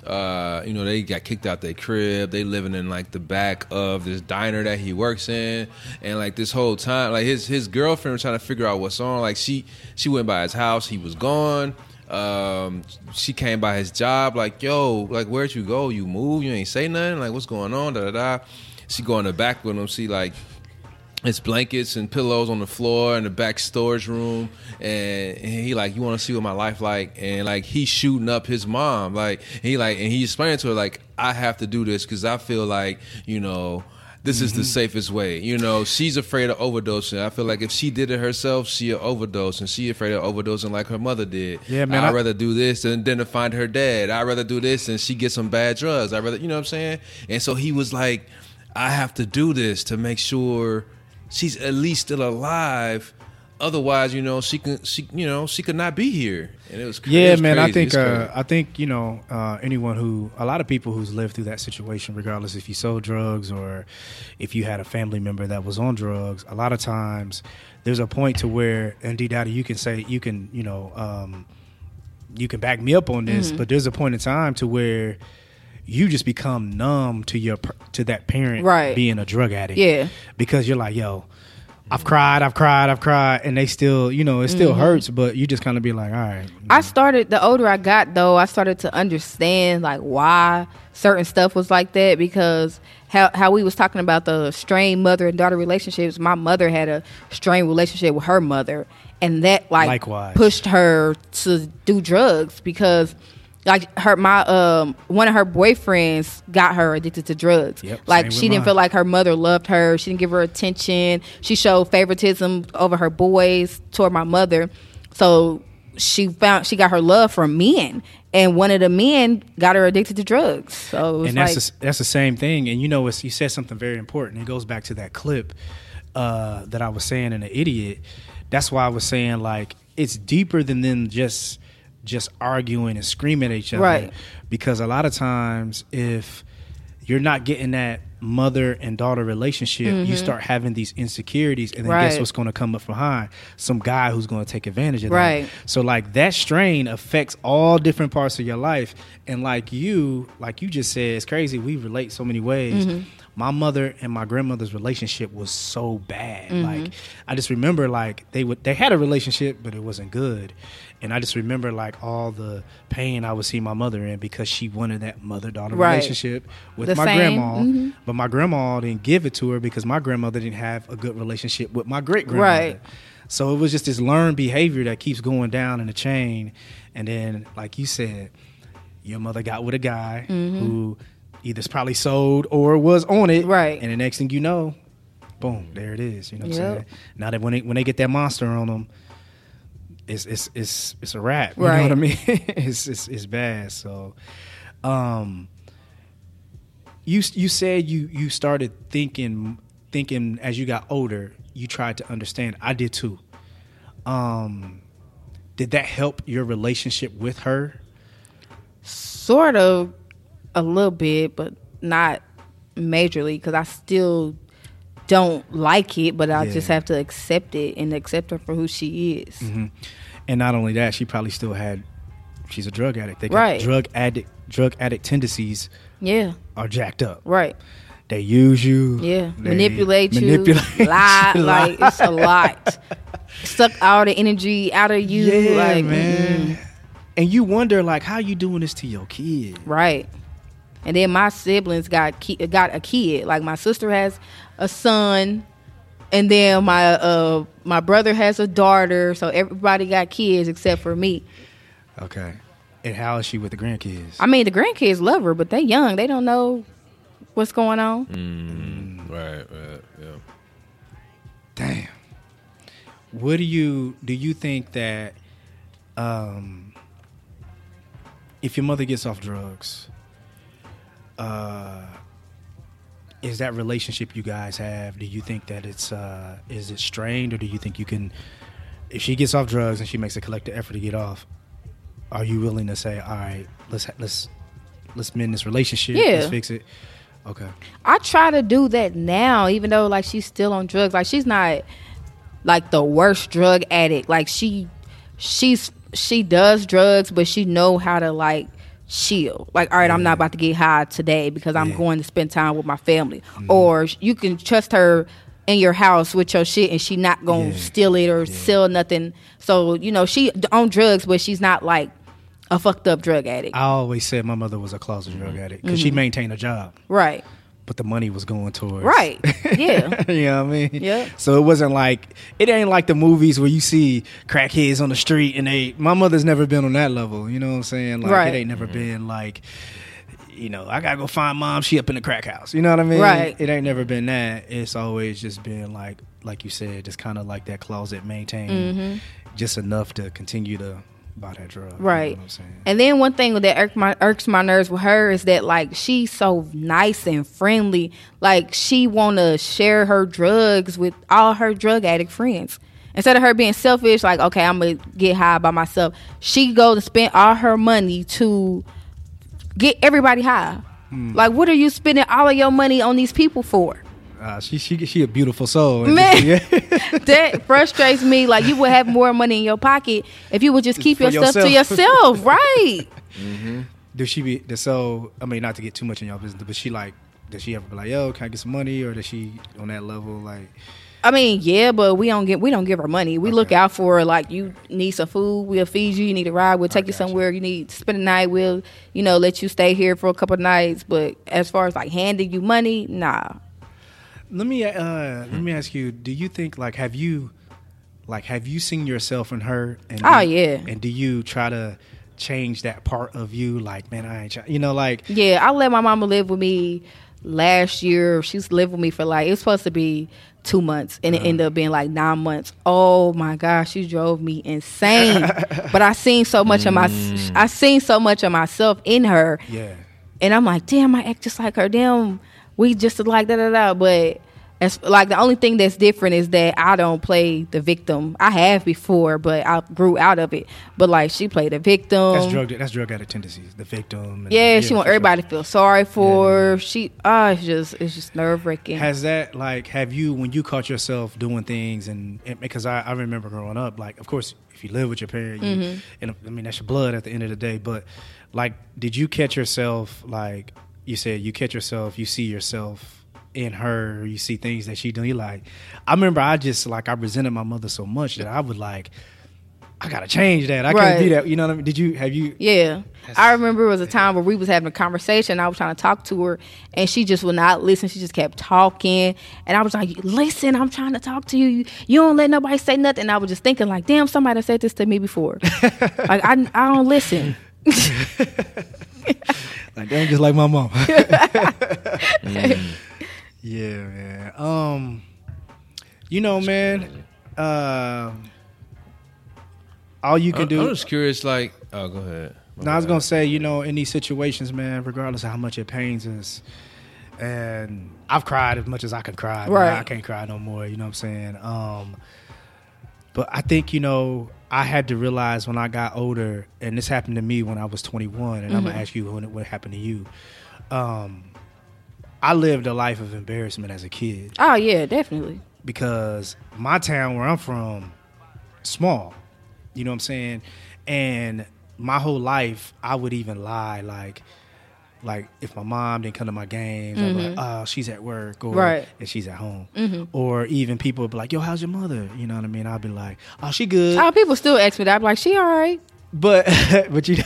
Uh, you know, they got kicked out their crib. They living in like the back of this diner that he works in, and like this whole time, like his his girlfriend was trying to figure out what's on. Like she she went by his house, he was gone. Um, she came by his job, like, yo, like, where'd you go? You move? You ain't say nothing? Like, what's going on? Da da da. She go in the back with him, see like it's blankets and pillows on the floor in the back storage room, and, and he like, you want to see what my life like? And like he's shooting up his mom, like he like, and he explaining to her like, I have to do this because I feel like you know. This is the mm-hmm. safest way. You know, she's afraid of overdosing. I feel like if she did it herself, she'll overdose, and she afraid of overdosing like her mother did. Yeah, man, I'd I- rather do this than, than to find her dad. I'd rather do this and she get some bad drugs. I'd rather, you know what I'm saying? And so he was like, I have to do this to make sure she's at least still alive. Otherwise, you know, she can, she, you know, she could not be here. And it was, cra- it Yeah, was man. I think uh. I think you know uh, anyone who a lot of people who's lived through that situation, regardless if you sold drugs or if you had a family member that was on drugs. A lot of times, there's a point to where, and D Dowdy, you can say you can you know um, you can back me up on Mm-hmm. this, but there's a point in time to where you just become numb to your to that parent Right. being a drug addict. Yeah. because you're like, yo. I've cried, I've cried, I've cried, and they still, you know, it still Mm-hmm. hurts, but you just kind of be like, all right, I started the older I got though, I started to understand like why certain stuff was like that because how how we was talking about the strained mother and daughter relationships. My mother had a strained relationship with her mother, and that like Likewise. pushed her to do drugs because like her my um one of her boyfriends got her addicted to drugs. Yep, like she didn't mine. feel like her mother loved her. She didn't give her attention. She showed favoritism over her boys toward my mother. So she found she got her love from men, and one of the men got her addicted to drugs. So it was and like, that's the, that's the same thing. And you know, it's, you said something very important. It goes back to that clip uh, that I was saying in the idiot. That's why I was saying like it's deeper than them just just arguing and screaming at each other. Right. Because a lot of times, if you're not getting that mother and daughter relationship, you start having these insecurities, and then guess Mm-hmm. What's going to come up behind? Some guy who's going to take advantage of Right. that. So like that strain affects all different parts of your life, and like you, like you just said, it's crazy. We relate so many ways. Mm-hmm. My mother and my grandmother's relationship was so bad. Mm-hmm. Like I just remember, like they would they had a relationship, but it wasn't good. And I just remember like all the pain I would see my mother in because she wanted that mother daughter Right. relationship with The my same. grandma, Mhm. but my grandma didn't give it to her because my grandmother didn't have a good relationship with my great grandmother. Right. So it was just this learned behavior that keeps going down in the chain. And then, like you said, your mother got with a guy who either probably sold or was on it. Right. And the next thing you know, boom, there it is. You know what I'm saying? Now that when they when they get that monster on them, it's it's it's it's a wrap. You know what I mean? it's, it's it's bad. So um you you said you you started thinking thinking as you got older you tried to understand i did too um did that help your relationship with her sort of a little bit, but not majorly because I still don't like it, but I just have to accept it and accept her for who she is. Mm-hmm. And not only that, she probably still had. She's a drug addict. They got Right. drug addict. Drug addict tendencies Yeah, are jacked up. right. They use you. Yeah, manipulate you, manipulate lie, you, like it's a lot. Suck all the energy out of you, Yeah, like man. mm-mm. And you wonder, like, how you doing this to your kid? right. And then my siblings got ki- got a kid. Like my sister has a son, and then my uh my brother has a daughter. So everybody got kids except for me. Okay. And how is she with the grandkids? I mean, the grandkids love her, but they young. They don't know what's going on. Mm. Right, right, yeah. Damn. What do you do? You think that um, if your mother gets off drugs, uh, is that relationship you guys have? Do you think that it's uh, is it strained, or do you think you can? If she gets off drugs and she makes a collective effort to get off, are you willing to say, "All right, let's let's let's mend this relationship, Yeah. let's fix it"? Okay. I try to do that now, even though like she's still on drugs. Like she's not like the worst drug addict. Like she, she's she does drugs, but she know how to like chill. Like, all right, I'm not about to get high today because I'm Yeah. going to spend time with my family. Mm-hmm. Or you can trust her in your house with your shit, and she not gonna Yeah. steal it or sell nothing. So you know she on drugs, but she's not like a fucked up drug addict. I always said my mother was a closet drug addict because she mm-hmm. maintained a job, right. But the money was going towards Right. Yeah. you know what I mean? Yeah. So it wasn't like it ain't like the movies where you see crackheads on the street and they. My mother's never been on that level. You know what I'm saying? Like Right. it ain't never mm-hmm. been like. You know, I gotta go find mom. She up in the crack house. You know what I mean? Right. It ain't never been that. It's always just been like, like you said, just kind of like that closet maintained, mm-hmm. just enough to continue to buy that drug. You know. Right. I'm saying? And then one thing that irks my irks my nerves with her is that like she's so nice and friendly. Like she wanna share her drugs with all her drug addict friends. Instead of her being selfish, like okay, I'm gonna get high by myself. She go to spend all her money to get everybody high. Hmm. Like what are you spending all of your money on these people for? Uh, she she she a beautiful soul. Man. just- yeah. that frustrates me. Like you would have more money in your pocket if you would just keep for your stuff to yourself. yourself, right? Does she be does so? I mean, not to get too much in y'all business, but she like, does she ever be like, "Yo, can I get some money?" Or does she on that level like? I mean, yeah, but we don't get we don't give her money. We look out for her. Like you need some food, we'll feed you. You need a ride, we'll take you somewhere. You need to spend the night, we'll you know let you stay here for a couple of nights. But as far as like handing you money, nah. Let me uh let me ask you: Do you think like have you like have you seen yourself in her? And Oh, do- yeah. And do you try to change that part of you? Like, man, I ain't try, you know, like Yeah, I let my mama live with me last year. She's lived with me for like it was supposed to be two months, and it ended up being like nine months. Oh my gosh, she drove me insane. but I seen so much of my I seen so much of myself in her. yeah, and I'm like, damn, I act just like her. Damn, we just like da da da. But as like the only thing that's different is that I don't play the victim. I have before, but I grew out of it. But like she played the victim. that's drug that's drug addict tendencies. The victim. and- yeah, she want for sure. everybody to feel sorry for. Yeah. her. She, ah, it's just it's just nerve wracking. Has that like have you when you caught yourself doing things and, and because I, I remember growing up like of course if you live with your parent you, Mm-hmm. and I mean that's your blood at the end of the day but like did you catch yourself like you said you catch yourself you see yourself in her you see things that she do you like I remember I just like I resented my mother so much that I would like I gotta change that I can't be that you know what I mean did you have you Yeah. I remember it was a time where we was having a conversation. I was trying to talk to her and she just would not listen. She just kept talking. And I was like, listen, I'm trying to talk to you. You, you don't let nobody say nothing. And I was just thinking like, damn, somebody said this to me before. like I, I don't listen. Like damn, just like my mom. Yeah, man. Um, you know, man. Um, all you can I'm, do. I'm just curious, like, oh, go ahead. My No, I was gonna say, you know, in these situations, man, regardless of how much it pains us, and I've cried as much as I could cry. but Right. I can't cry no more. You know what I'm saying? Um, but I think you know, I had to realize when I got older, and this happened to me when I was 21, and I'm gonna ask you when it what happened to you. Um, I lived a life of embarrassment as a kid Oh yeah, definitely. because my town where I'm from, small. You know what I'm saying? And my whole life, I would even lie like, like if my mom didn't come to my games, I'd be like, mm-hmm. oh, she's at work, or Right. and she's at home, mm-hmm. or even people would be like, yo, how's your mother? You know what I mean? I'd be like, oh, she good. Oh, people still ask me that. I'm like, she all right. But but you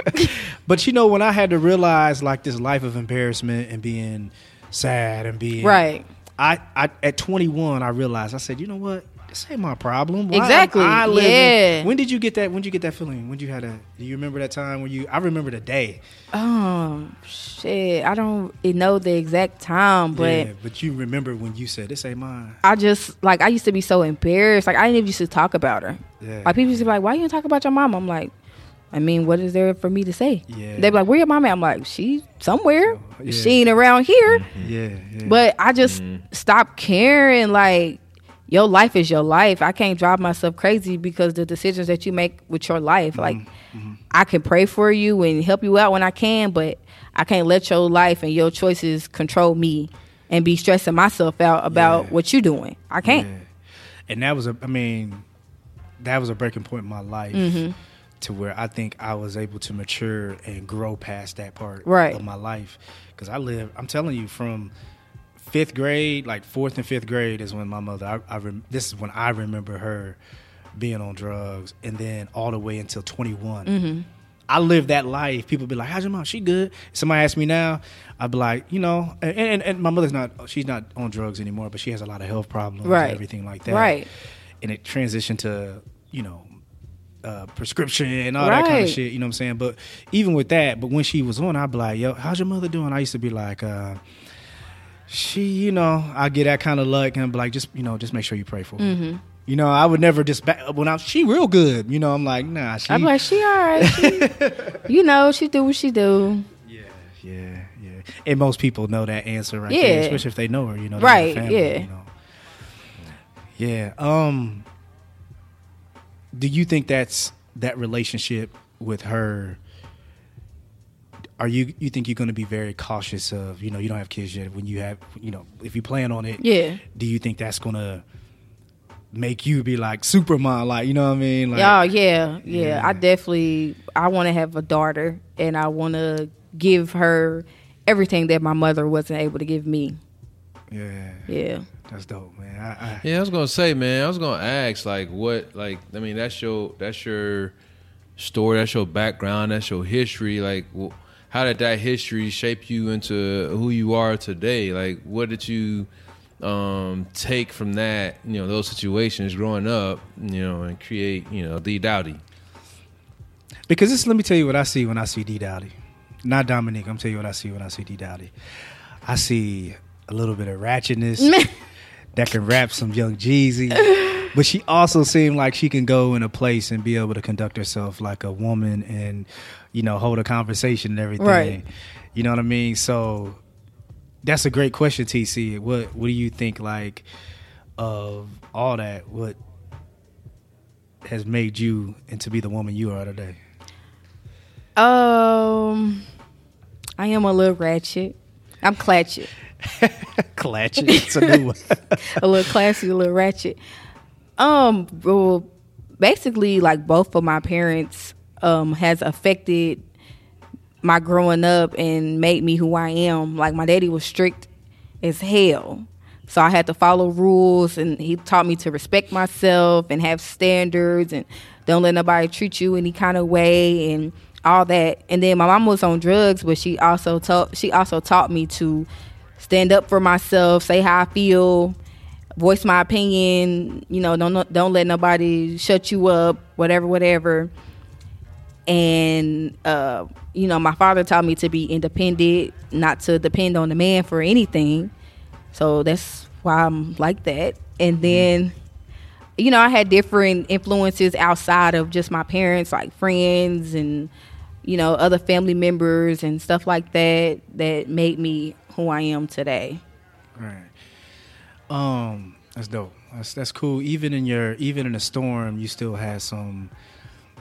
but you know when I had to realize like this life of embarrassment and being sad and being Right. I, I at 21 I realized I said you know what this ain't my problem Why Exactly, I living- yeah. when did you get that when did you get that feeling when did you had a do you remember that time when you I remember the day Um, shit, I don't know the exact time, but yeah, but you remember when you said this ain't mine I just like I used to be so embarrassed. Like I didn't even used to talk about her. Yeah. Like people used to be like, "Why you don't talk about your mom?" I'm like, I mean, what is there for me to say? Yeah. They be like, "Where your mom at?" I'm like, "She somewhere. yeah. She ain't around here." yeah, yeah. But I just stopped caring. Like your life is your life. I can't drive myself crazy because the decisions that you make with your life. Like I can pray for you and help you out when I can, but I can't let your life and your choices control me and be stressing myself out about Yeah. what you're doing. I can't. Yeah. And that was a, I mean, that was a breaking point in my life Mm-hmm. to where I think I was able to mature and grow past that part Right. of my life. Because I live, I'm telling you, from fifth grade, like fourth and fifth grade is when my mother, I, I rem, this is when I remember her being on drugs. And then all the way until 21. Mm-hmm. I lived that life. People be like, "How's your mom? She good?" Somebody ask me now, I'd be like, you know, and, and, and my mother's not, she's not on drugs anymore, but she has a lot of health problems, Right. and everything like that, Right. And it transitioned to, you know, uh, prescription and all that kind of shit. You know what I'm saying? But even with that, but when she was on, I'd be like, "Yo, how's your mother doing?" I used to be like, uh, "She, you know, I get that kind of luck," and be like, "Just, you know, just make sure you pray for her." Mm-hmm. You know, I would never just back when I she real good. You know, I'm like, nah, she. I'm like, she all right. She, you know, she do what she do. Yeah, yeah, yeah. And most people know that answer right Yeah. there, especially if they know her, you know. Right, family, yeah. You know. Yeah. Um do you think that's that relationship with her are you you think you're going to be very cautious of, you know, you don't have kids yet when you have, you know, if you plan on it. Yeah. Do you think that's going to make you be like Superman like, you know what I mean? Like oh yeah, yeah, Yeah. I definitely I want to have a daughter, and I want to give her everything that my mother wasn't able to give me. Yeah. Yeah. That's dope, man. I, I, Yeah, I was gonna say, man. I was gonna ask, like, what, like, I mean, that's your, that's your story, that's your background, that's your history. Like, wh- how did that history shape you into who you are today? Like, what did you um, take from that, you know, those situations growing up, you know, and create, you know, D Dowdy? Because this, let me tell you what I see when I see D Dowdy. Not Dominique. I'm tell you what I see when I see D Dowdy. I see a little bit of ratchetness that can rap some young Jeezy. But she also seemed like she can go in a place and be able to conduct herself like a woman and, you know, hold a conversation and everything. Right. You know what I mean? So that's a great question, TC. What what do you think like of all that? What has made you into be the woman you are today? Um, I am a little ratchet. I'm clatchet, Clutch it. It's a new one. a little classy, a little ratchet. Um, well, basically, like both of my parents, um, has affected my growing up and made me who I am. Like my daddy was strict as hell. So I had to follow rules and he taught me to respect myself and have standards and don't let nobody treat you any kind of way and all that. And then my mom was on drugs, but she also taught she also taught me to stand up for myself, say how I feel, voice my opinion, you know, don't don't let nobody shut you up, whatever whatever. And uh, you know my father taught me to be independent not to depend on the man for anything. So that's why i'm like that. And then you know i had different influences outside of just my parents like friends and you know other family members and stuff like that that made me who i am today. Right. Um, that's dope. That's that's cool. Even in your even in a storm, you still had some.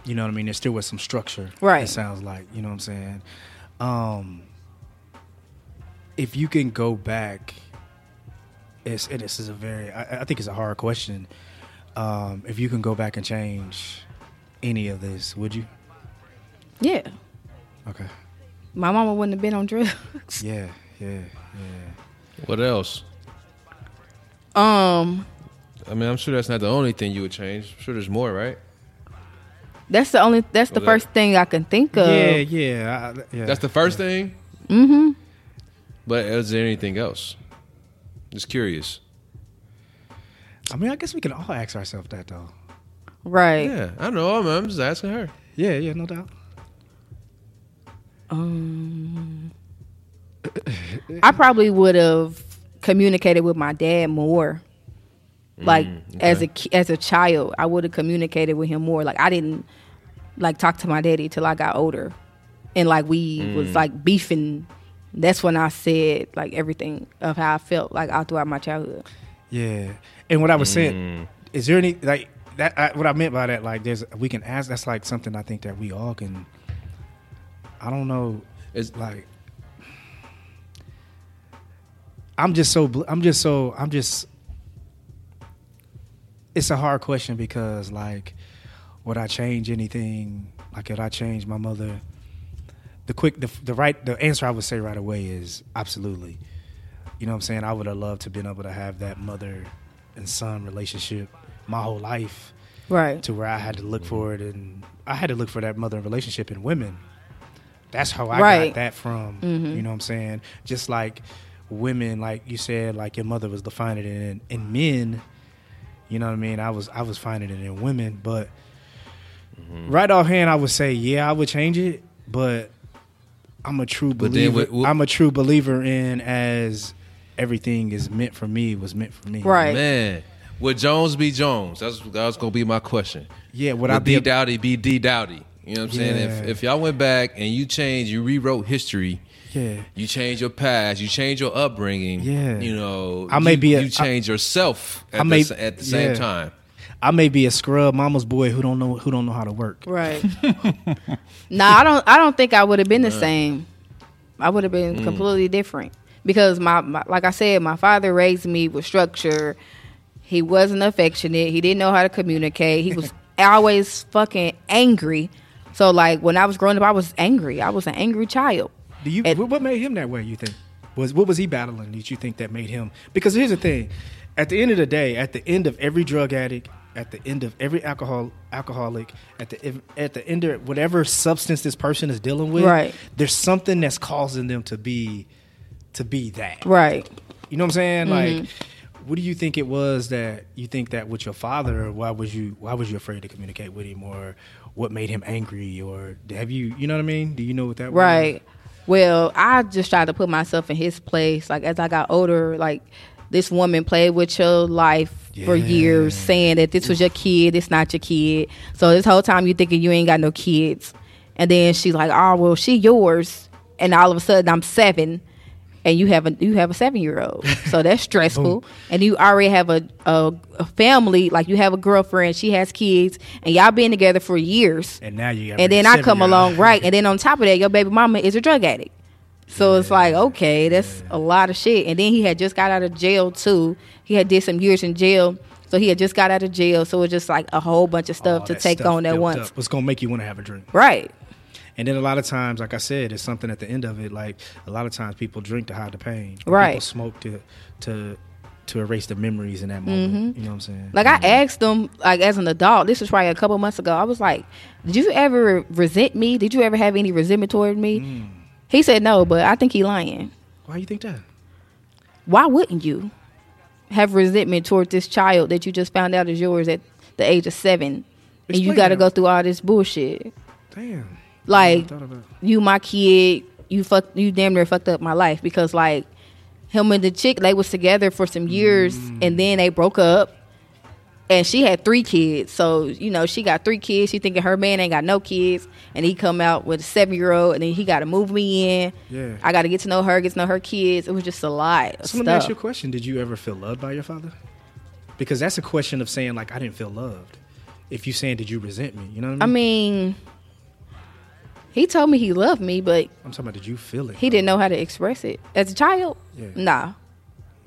You know what I mean? There still was some structure. Right. It sounds like you know what I'm saying. Um, if you can go back, it's and this is a very I, I think it's a hard question. Um, if you can go back and change any of this, would you? Yeah. Okay. My mama wouldn't have been on drugs. Yeah, yeah, yeah. What else? Um, I mean, I'm sure that's not the only thing you would change. I'm sure there's more, right? that's the only that's the Well, that- first thing I can think of. yeah, yeah, I, yeah. That's the first thing. Mm-hmm. But is there anything else? Just curious. I mean, I guess we can all ask ourselves that though. Right. Yeah, I know. I'm, I'm just asking her. Yeah, yeah, no doubt. Um, I probably would have communicated with my dad more. Mm, like as a ki- as a child, I would have communicated with him more. Like I didn't like talk to my daddy till I got older, and like we was mm. like beefing. That's when I said like everything of how I felt like all throughout my childhood. Yeah, and what I was saying mm. is there any like that? I, what I meant by that, like, there's we can ask. That's like something I think that we all can. I don't know. It's Like, I'm just so. I'm just so. I'm just. It's a hard question because, like, would I change anything? Like, could I change my mother? The quick, the, the right, the answer I would say right away is absolutely. You know what I'm saying? I would have loved to been able to have that mother and son relationship my whole life Right. to where I had to look for it and I had to look for that mother relationship in women. That's how I Right. got that from. Mm-hmm. You know what I'm saying? Just like women, like you said, like your mother was defining it in, in men. You know what I mean? I was I was finding it in women, but mm-hmm. right offhand, I would say yeah, I would change it, but I'm a true But then believer. what- what- I'm a true believer in as everything is meant for me was meant for me. Right. man. Would Jones be Jones? That's that was gonna be my question. Yeah. Would Would I be? D Dowdy be D Dowdy? You know what I'm saying? If if y'all went back and you changed, you rewrote history. Yeah. You change your past. You change your upbringing. Yeah. You know, I may you, be a- you change yourself at, I the, may- s- at the same yeah. time. I may be a scrub mama's boy who don't know who don't know how to work. Right. nah, I don't. I don't think I would have been the same. I would have been mm. completely different because my, my, like I said, my father raised me with structure. He wasn't affectionate. He didn't know how to communicate. He was always fucking angry. So like when I was growing up, I was angry. I was an angry child. Do you And- what made him that way? You think was what was he battling? Did you think that made him? Because here's the thing: at the end of the day, at the end of every drug addict, at the end of every alcohol alcoholic, at the at the end of whatever substance this person is dealing with, Right. There's something that's causing them to be to be that. Right. You know what I'm saying? Mm-hmm. Like, what do you think it was that you think that with your father? Why was you why was you afraid to communicate with him, or what made him angry, or have you you know what I mean? Do you know what that was? Right. Well, I just tried to put myself in his place. Like as I got older, like this woman played with your life for years, saying that this was your kid, it's not your kid. So this whole time you thinking you ain't got no kids, and then she's like, "Oh well, she yours," and all of a sudden I'm seven, and you have a you have a seven year old. So that's stressful, and you already have a, a a family. Like you have a girlfriend, she has kids, and y'all been together for years And now you got and then I come along right, and then on top of that, your baby mama is a drug addict. So it's like, okay, that's a lot of shit. And then he had just got out of jail too. He had did some years in jail, so he had just got out of jail. So it's just like a whole bunch of stuff All to take stuff on at once. up. What's gonna make you want to have a drink? Right. And then a lot of times, like I said, it's something at the end of it. Like a lot of times, people drink to hide the pain. Right. People smoke to to to erase the memories in that moment. You know what I'm saying? Mm-hmm. Like I asked them, like as an adult, this was probably a couple months ago. I was like, "Did you ever resent me? Did you ever have any resentment toward me?" Mm. He said no, but I think he lying. Why you think that? why wouldn't you have resentment toward this child that you just found out is yours at the age of seven and you got to go through all this bullshit Damn. Like I thought about- you my kid you fuck you damn near fucked up my life because like him and the chick they was together for some years mm. and then they broke up and she had three kids so you know she got three kids she thinking her man ain't got no kids and he come out with a seven year old and then he got to move me in Yeah. i got to get to know her get to know her kids it was just a lot So let me ask you a question. Did you ever feel loved by your father? Because that's a question of saying like I didn't feel loved. If you saying did you resent me? You know what I mean? I mean? Mean, He told me he loved me, but I'm talking about did you feel it? he didn't know how to express it as a child. Yeah. Nah.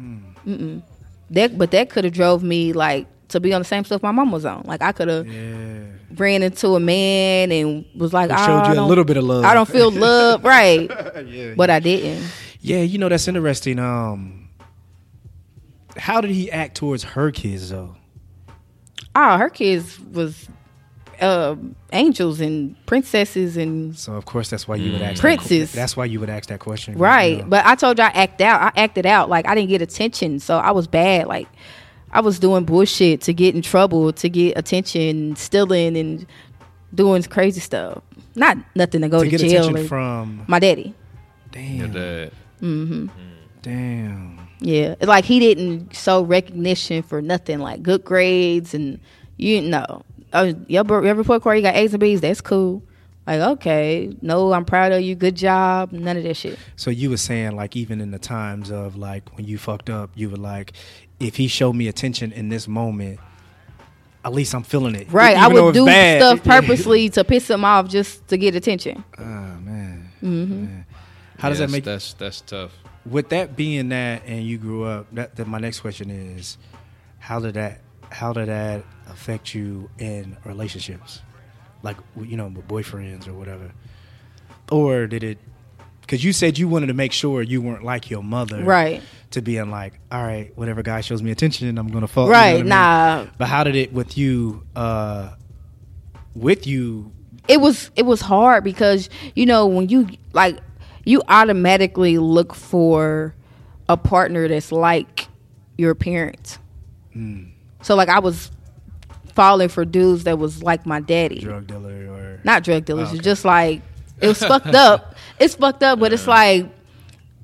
Mm-mm. That, but that could have drove me like to be on the same stuff my mom was on. Like I could have Yeah. ran into a man and was like, It "Ah, showed I you a don't- little bit of love. I don't feel love, right? yeah. But I didn't. Yeah, you know that's interesting. Um, how did he act towards her kids though? Oh, her kids was uh, angels and princesses and So of course that's why you would ask Princes. That, that's why you would ask that question, right. you know. But I told you I act out. I acted out like I didn't get attention, so I was bad. Like I was doing bullshit to get in trouble, to get attention, stealing and doing crazy stuff. Not nothing to go to to, get jail. attention or- from my daddy. damn, Your dad. damn. Yeah, like he didn't show recognition for nothing, like good grades and you know, uh, your, br- your report card you got A's and B's. That's cool. Like okay, no, I'm proud of you. Good job. None of that shit. So you were saying like even in the times of like when you fucked up, you were like, if he showed me attention in this moment, at least I'm feeling it. Right. Even I would do bad. stuff purposely to piss him off just to get attention. Oh man. Mm-hmm. Man. How does Yes, that make That's that's tough. with that being that and you grew up that, that my next question is how did that how did that affect you in relationships like you know with boyfriends or whatever or did it because you said you wanted to make sure you weren't like your mother Right. to being like all right whatever guy shows me attention i'm gonna fall you know Right. I mean? Nah. but how did it with you uh with you it was it was hard because you know when you like you automatically look for a partner that's like your parents. Mm. So like I was falling for dudes that was like my daddy, drug dealer or not drug dealers. Oh, okay. It's just like it was fucked up. It's fucked up, but it's like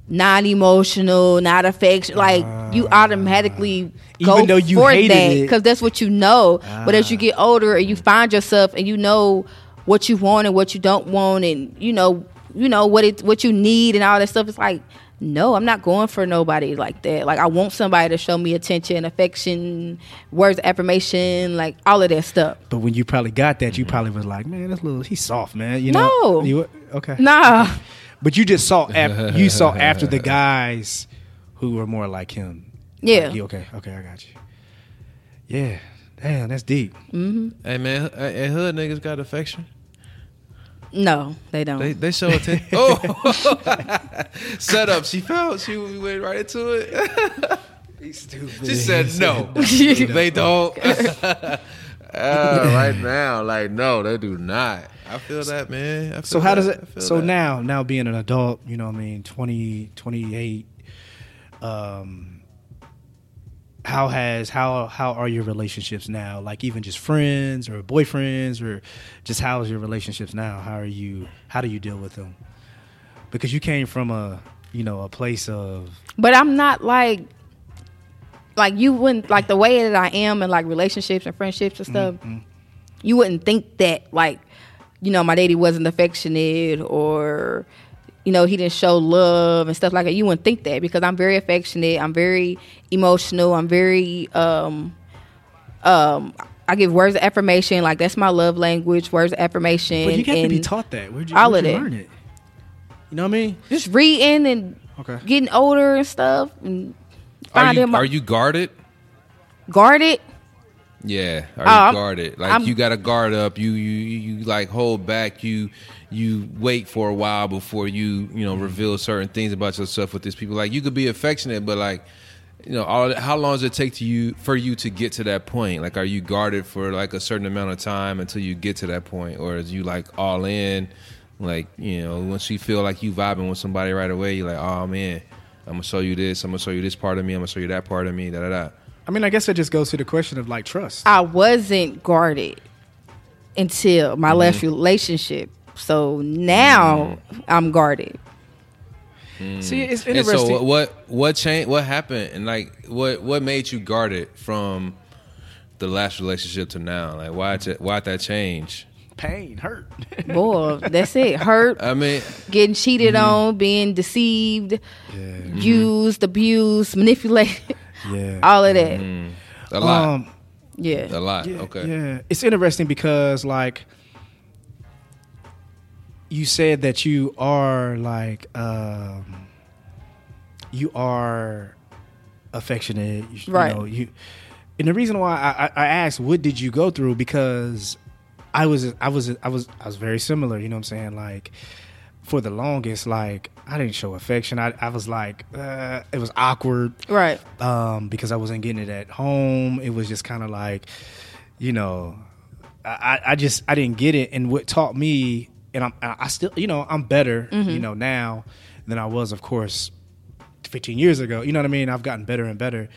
non emotional, not affection. Like you automatically go Ah. Even though you for that because that's what you know. But as you Ah. get older and you find yourself and you know what you want and what you don't want, and you know you know what it what you need and all that stuff, it's like. No, I'm not going for nobody like that. Like I want somebody to show me attention, affection, words of affirmation, like all of that stuff. but when you probably got that you probably was like man that's little he's soft man you know No. you, okay Nah. But you just saw af- you saw after the guys who were more like him. Yeah. Like, okay, okay, I got you. Yeah. Damn, that's deep. Mm-hmm. Hey man, hey, hey, hood niggas got affection. No, they don't. They they show attention. oh, set up. She felt. She went right into it. He's stupid. She said no. they don't. Uh, right now, like no, they do not. I feel that, man. I feel So how does that. I it feel so that. now now being an adult, you know what I mean, 20 28 um how has how how are your relationships now? Like even just friends or boyfriends or just how is your relationships now? How are you how do you deal with them? Because you came from a you know a place of But I'm not like like you wouldn't like the way that I am in like relationships and friendships and stuff. Mm-hmm. You wouldn't think that like you know my daddy wasn't affectionate or you know he didn't show love and stuff like that. You wouldn't think that because I'm very affectionate. I'm very emotional. I'm very um um. I give words of affirmation, like that's my love language. Words of affirmation. But you have to be taught that. Where'd you, all where'd of you that. learn it? You know what I mean? Just reading and Okay. getting older and stuff. And Are you, my are you guarded? guarded. Yeah, are Oh, you I'm- guarded? Like I'm- you got to guard up. You you you you, like hold back. You you wait for a while before you you know reveal certain things about yourself with these people. Like you could be affectionate, but like you know, all how long does it take to you for you to get to that point? Like, are you guarded for like a certain amount of time until you get to that point, or is you like all in? Like you know, once you feel like you vibing with somebody right away, you're like, oh man, I'm gonna show you this. I'm gonna show you this part of me. I'm gonna show you that part of me. Da da da. I mean, I guess it just goes to the question of like trust. I wasn't guarded until my last mm-hmm. relationship. So now I'm guarded. See, it's interesting. And interesting. so what what what changed? What happened? And like what what made you guarded from the last relationship to now? Like why why that change? Pain, hurt. Boy, that's it. Hurt, I mean, getting cheated Mm-hmm. on, being deceived, used, abused, manipulated, yeah. all of that. a lot, Um, Yeah. a lot. yeah, okay, Yeah, it's interesting because like you said that you are like um, you are affectionate, you, Right. You know, you, and the reason why I, I, asked what did you go through because I was I was I was I was very similar. You know what I'm saying? Like for the longest, like I didn't show affection. I I was like uh, it was awkward Right. um, because I wasn't getting it at home. It was just kind of like, you know, I, I just I didn't get it. And what taught me, and I'm I still, you know, I'm better, you mm-hmm. know, now than I was, of course, 15 years ago. You know what I mean? I've gotten better and better.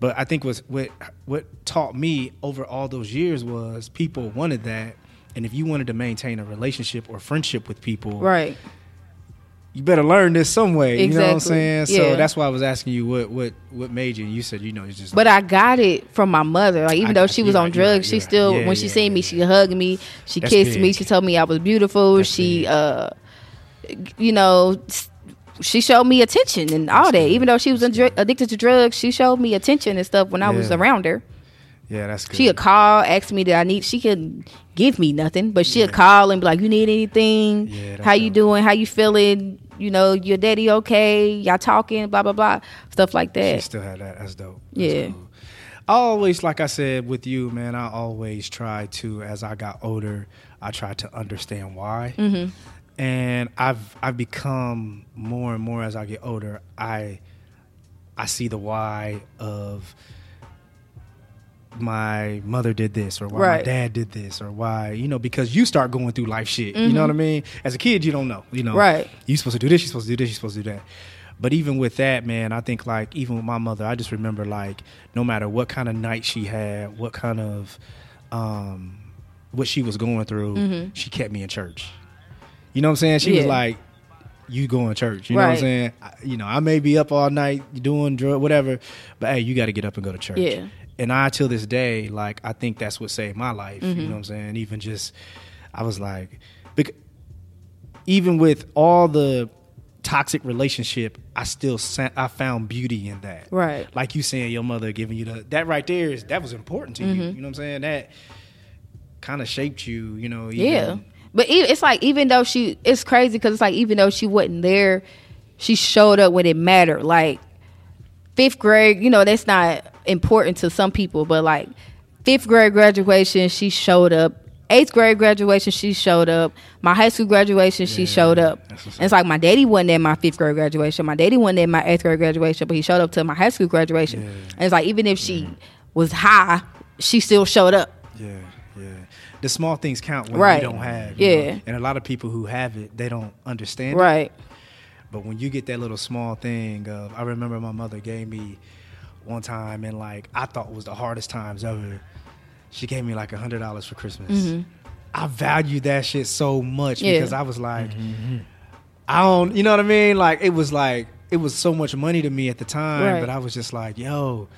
But I think was what what taught me over all those years was people wanted that. And if you wanted to maintain a relationship or friendship with people, Right. You better learn this some way. You know what I'm Exactly. saying? So that's why I was asking you what what what made you. And you said you know it's just. But I got it from my mother. Like even I though she was on right, right, drugs, she you're still. Yeah, when she yeah, seen me, she hugged me, she That's kissed me, she told me I was beautiful. That's she big. uh you know she showed me attention and all that. good. Even though she was adri- addicted to drugs, she showed me attention and stuff when I was around her. yeah, that's good. She would call, ask me that I need. She could give me nothing, but she'd call and be like, "You need anything? Yeah, How you doing? How you feeling? You know, your daddy okay? Y'all talking? Blah blah blah, stuff like that. She still had that. That's dope. That's Yeah. cool. I always, like I said with you, man. I always try to, as I got older, I tried to understand why. Mm-hmm. And I've I've become more and more as I get older. I I see the why of my mother did this or why my dad did this or why you know because you start going through life shit. You know what i mean? As a kid you don't know you know. Mm-hmm. Right. you supposed to do this you're supposed to do this you're supposed to do that. But even with that man i think like even with my mother i just remember like no matter what kind of night she had what kind of um what she was going through she kept me in church. You know what i'm saying? She was Mm-hmm. Like you going to church. You know what i'm saying? I, you know i may be up all night doing drug whatever but hey you got to get up and go to church. Yeah. And I till this day, like I think that's what saved my life. Mm-hmm. You know what I'm saying? Even just, I was like, bec- even with all the toxic relationship, I still sa- I found beauty in that. Right. Like you saying, your mother giving you the that right there is that was important to Mm-hmm. you. You know what I'm saying? That kind of shaped you. You know? Even, Yeah. But it's like even though she, it's crazy because it's like even though she wasn't there, she showed up when it mattered. Like fifth grade, you know, that's not important to some people, but like fifth grade graduation, she showed up. Eighth grade graduation, she showed up. My high school graduation, she showed up. And it's like my daddy wasn't at my fifth grade graduation. My daddy wasn't at my eighth grade graduation, but he showed up to my high school graduation. Yeah. And it's like even if she was high, she still showed up. Yeah, yeah. The small things count when Right. you don't have. you Yeah. know? And a lot of people who have it, they don't understand. it. Right. But when you get that little small thing of, I remember my mother gave me one time, and like I thought was the hardest times ever. She gave me like a hundred dollars for Christmas. Mm-hmm. I valued that shit so much Mm-hmm. Yeah. because I was like, mm-hmm, mm-hmm. I don't, you know what I mean? Like it was like it was so much money to me at the time, Right. but I was just like, yo.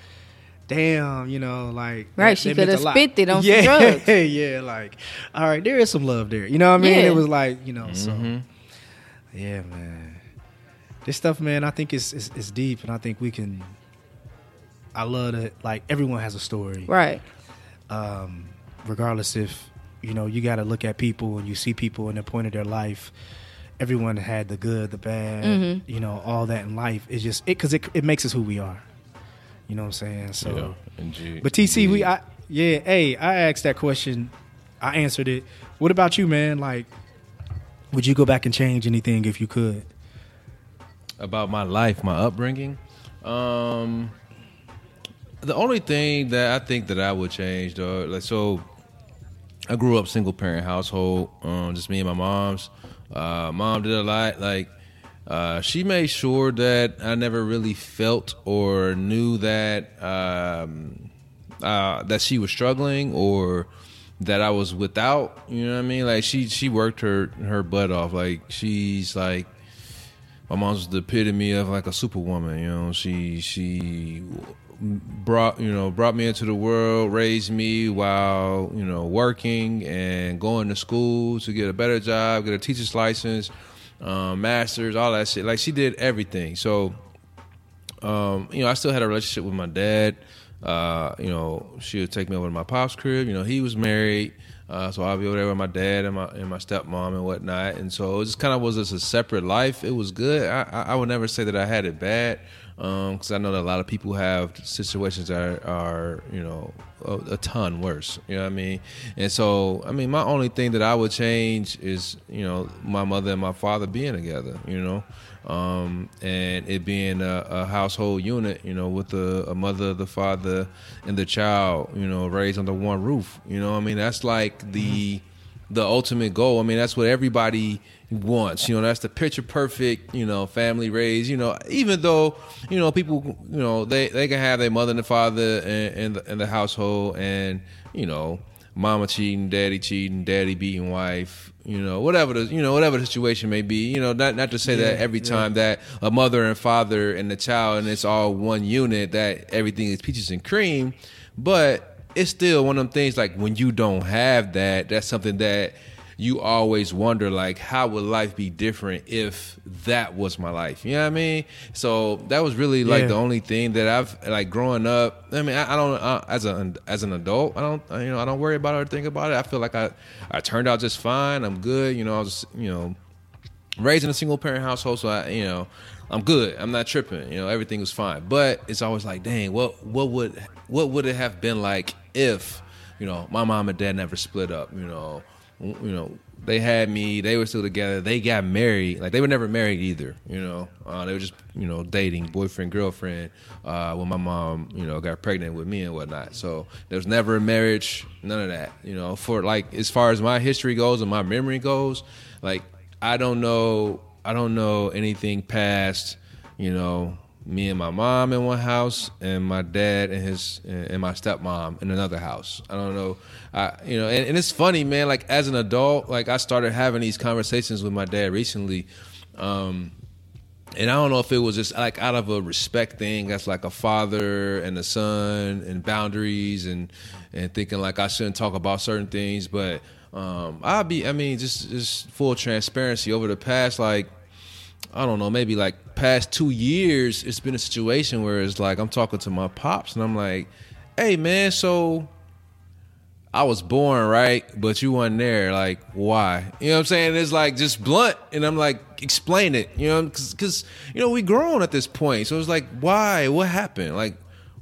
Damn, you know, like Right, that- she coulda a lot. spent it on some yeah, drugs. yeah, like, all right, there is some love there. You know what I mean? Yeah. It was like, you know, so yeah, man. This stuff, man, I think is is is deep, and I think we can. I love that. Like everyone has a story, Right. um, regardless if you know you got to look at people and you see people in the point of their life. Everyone had the good, the bad, Mm-hmm. you know, all that in life. It's just it because it it makes us who we are. You know what I'm saying? So. Yeah, indeed. But TC, we I yeah, hey, I asked that question. I answered it. What about you, man? Like, would you go back and change anything if you could? About my life, my upbringing. Um, the only thing that I think that I would change, though, like so, I grew up single parent household, um, just me and my mom's. Uh, mom did a lot, like. Uh, she made sure that I never really felt or knew that um, uh, that she was struggling or that I was without. You know what I mean? Like she she worked her her butt off. Like she's like my mom's the epitome of like a superwoman. You know, she she brought you know brought me into the world, raised me while you know working and going to school to get a better job, get a teacher's license, um, masters, all that shit. Like she did everything. So um, you know, I still had a relationship with my dad. Uh, you know, she would take me over to my pop's crib. You know, he was married. Uh, so I'll be over there with my dad and my and my stepmom and whatnot. And so it just kind of was just a separate life. It was good. I, I, would never say that I had it bad because I know that a lot of people have situations that are, are you know a, a, ton worse. You know what I mean? And so I mean, my only thing that I would change is you know my mother and my father being together. You know. Um, and it being a, a, household unit, you know, with the, a mother, the father, and the child, you know, raised under one roof. You know, I mean, that's like the mm-hmm. the ultimate goal. I mean, that's what everybody wants. You know, that's the picture perfect, you know, family raised. You know, even though you know people, you know, they they can have their mother and the father in, in the in the household, and you know, mama cheating, daddy cheating, daddy beating wife, you know, whatever the you know whatever the situation may be. You know, not not to say yeah, that every time yeah. that a mother and father and the child and it's all one unit that everything is peaches and cream, but it's still one of them things like when you don't have that, that's something that you always wonder like how would life be different if that was my life? You know what i mean? So that was really like yeah. the only thing that i've like growing up i mean i, I don't uh, as a as an adult i don't you know i don't worry about it or think about it. I feel like i i turned out just fine. I'm good. You know i was you know raised in a single parent household so i you know i'm good. I'm not tripping. You know everything was fine. But it's always like dang what what would what would it have been like if you know my mom and dad never split up you know you know, they had me. They were still together. They got married. Like they were never married either. You know, uh, they were just you know dating, boyfriend, girlfriend. Uh, when my mom, you know, got pregnant with me and whatnot. So there was never a marriage. None of that. You know, for like as far as my history goes and my memory goes, like I don't know. I don't know anything past. You know, me and my mom in one house and my dad and his and my stepmom in another house. I don't know. I you know, and, and, it's funny, man, like as an adult, like I started having these conversations with my dad recently. Um and I don't know if it was just like out of a respect thing, that's like a father and a son and boundaries and and thinking like I shouldn't talk about certain things, but um I'll be I mean just just full transparency over the past like I don't know, maybe like past two years, it's been a situation where it's like I'm talking to my pops and I'm like, hey man, so I was born, right? But you weren't there. Like, why? You know what I'm saying? It's like just blunt. And I'm like, explain it, you know? Because, you know, we grown at this point. So it's like, why? What happened? Like,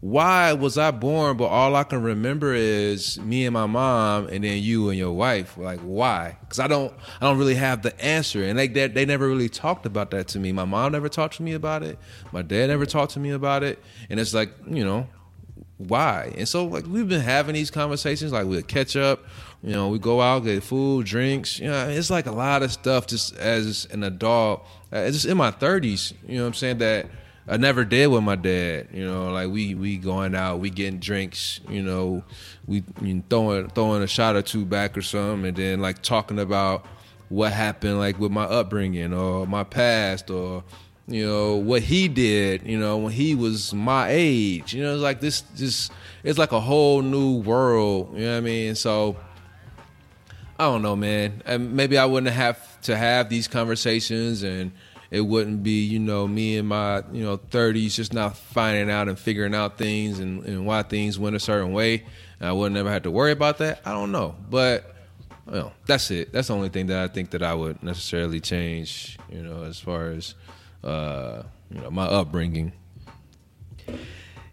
why was I born? But all I can remember is me and my mom, and then you and your wife. Like why? Because I don't, I don't really have the answer, and they, they, they never really talked about that to me. My mom never talked to me about it. My dad never talked to me about it, and it's like you know, why? And so like we've been having these conversations. Like we'll catch up. You know, we go out get food, drinks. You know, it's like a lot of stuff. Just as an adult, it's just in my thirties. You know, what I'm saying that I never did with my dad. You know, like we we going out, we getting drinks. You know, we you know, throwing throwing a shot or two back or something, and then like talking about what happened, like with my upbringing or my past or you know what he did. You know, when he was my age. You know, it's like this. Just it's like a whole new world. You know what I mean? So. I don't know, man. And maybe I wouldn't have to have these conversations and it wouldn't be you know me in my you know 30s just not finding out and figuring out things and, and why things went a certain way. And i would never have to worry about that. I don't know. But you know, that's it. That's the only thing that i think that i would necessarily change you know as far as uh you know my upbringing.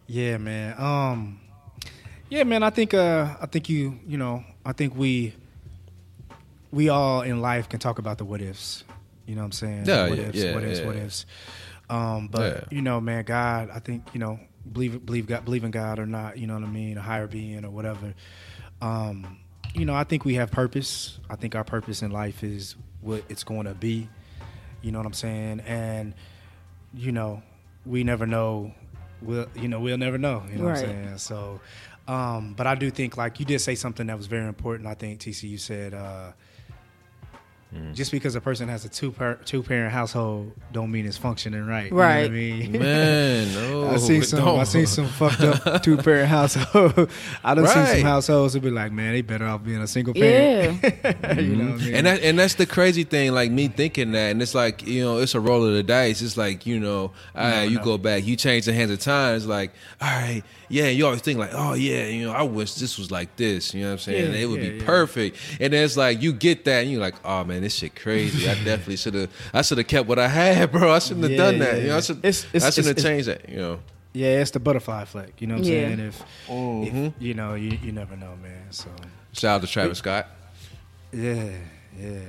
Yeah man. Um yeah man i think uh i think you you know i think we we all in life can talk about the what ifs you know what I'm saying? Yeah, what yeah, ifs, yeah, what ifs, yeah. what ifs. Um, but Yeah. you know, man, God, I think you know, believe believe God, believe in God or not, you know what I mean, a higher being or whatever. Um, you know, I think we have purpose. I think our purpose in life is what it's going to be. You know what I'm saying? And you know, we never know. We'll you know we'll never know. You know what I'm saying? So, um, but I do think like you did say something that was very important. I think TC you said. Uh, Mm. just because a person has a two par- two parent household don't mean it's functioning right. You know Right. what I mean? Man, no. I seen some. don't. I seen some fucked up two parent household. I done seen Right. some households that be like, man, they better off being a single parent. Yeah. you know what I mean? And that, and that's the crazy thing, like me thinking that, and it's like you know, it's a roll of the dice. It's like you know, all right, you no. go back, you change the hands of time. It's like, all right, yeah, you always think like, oh yeah, you know, I wish this was like this. You know what I'm saying? Yeah, it would yeah, be yeah. perfect. And then it's like you get that, and you're like, oh man, this shit crazy. I definitely should have. I should have kept what I had, bro. I shouldn't have Yeah, done that. yeah, You know, I should. It's- it's- I shouldn't have changed that. You know. yeah, it's the butterfly effect. You know what I'm Yeah. saying? If, Mm-hmm. if you know, you, you never know, man. So Shout out to Travis Scott. yeah, yeah.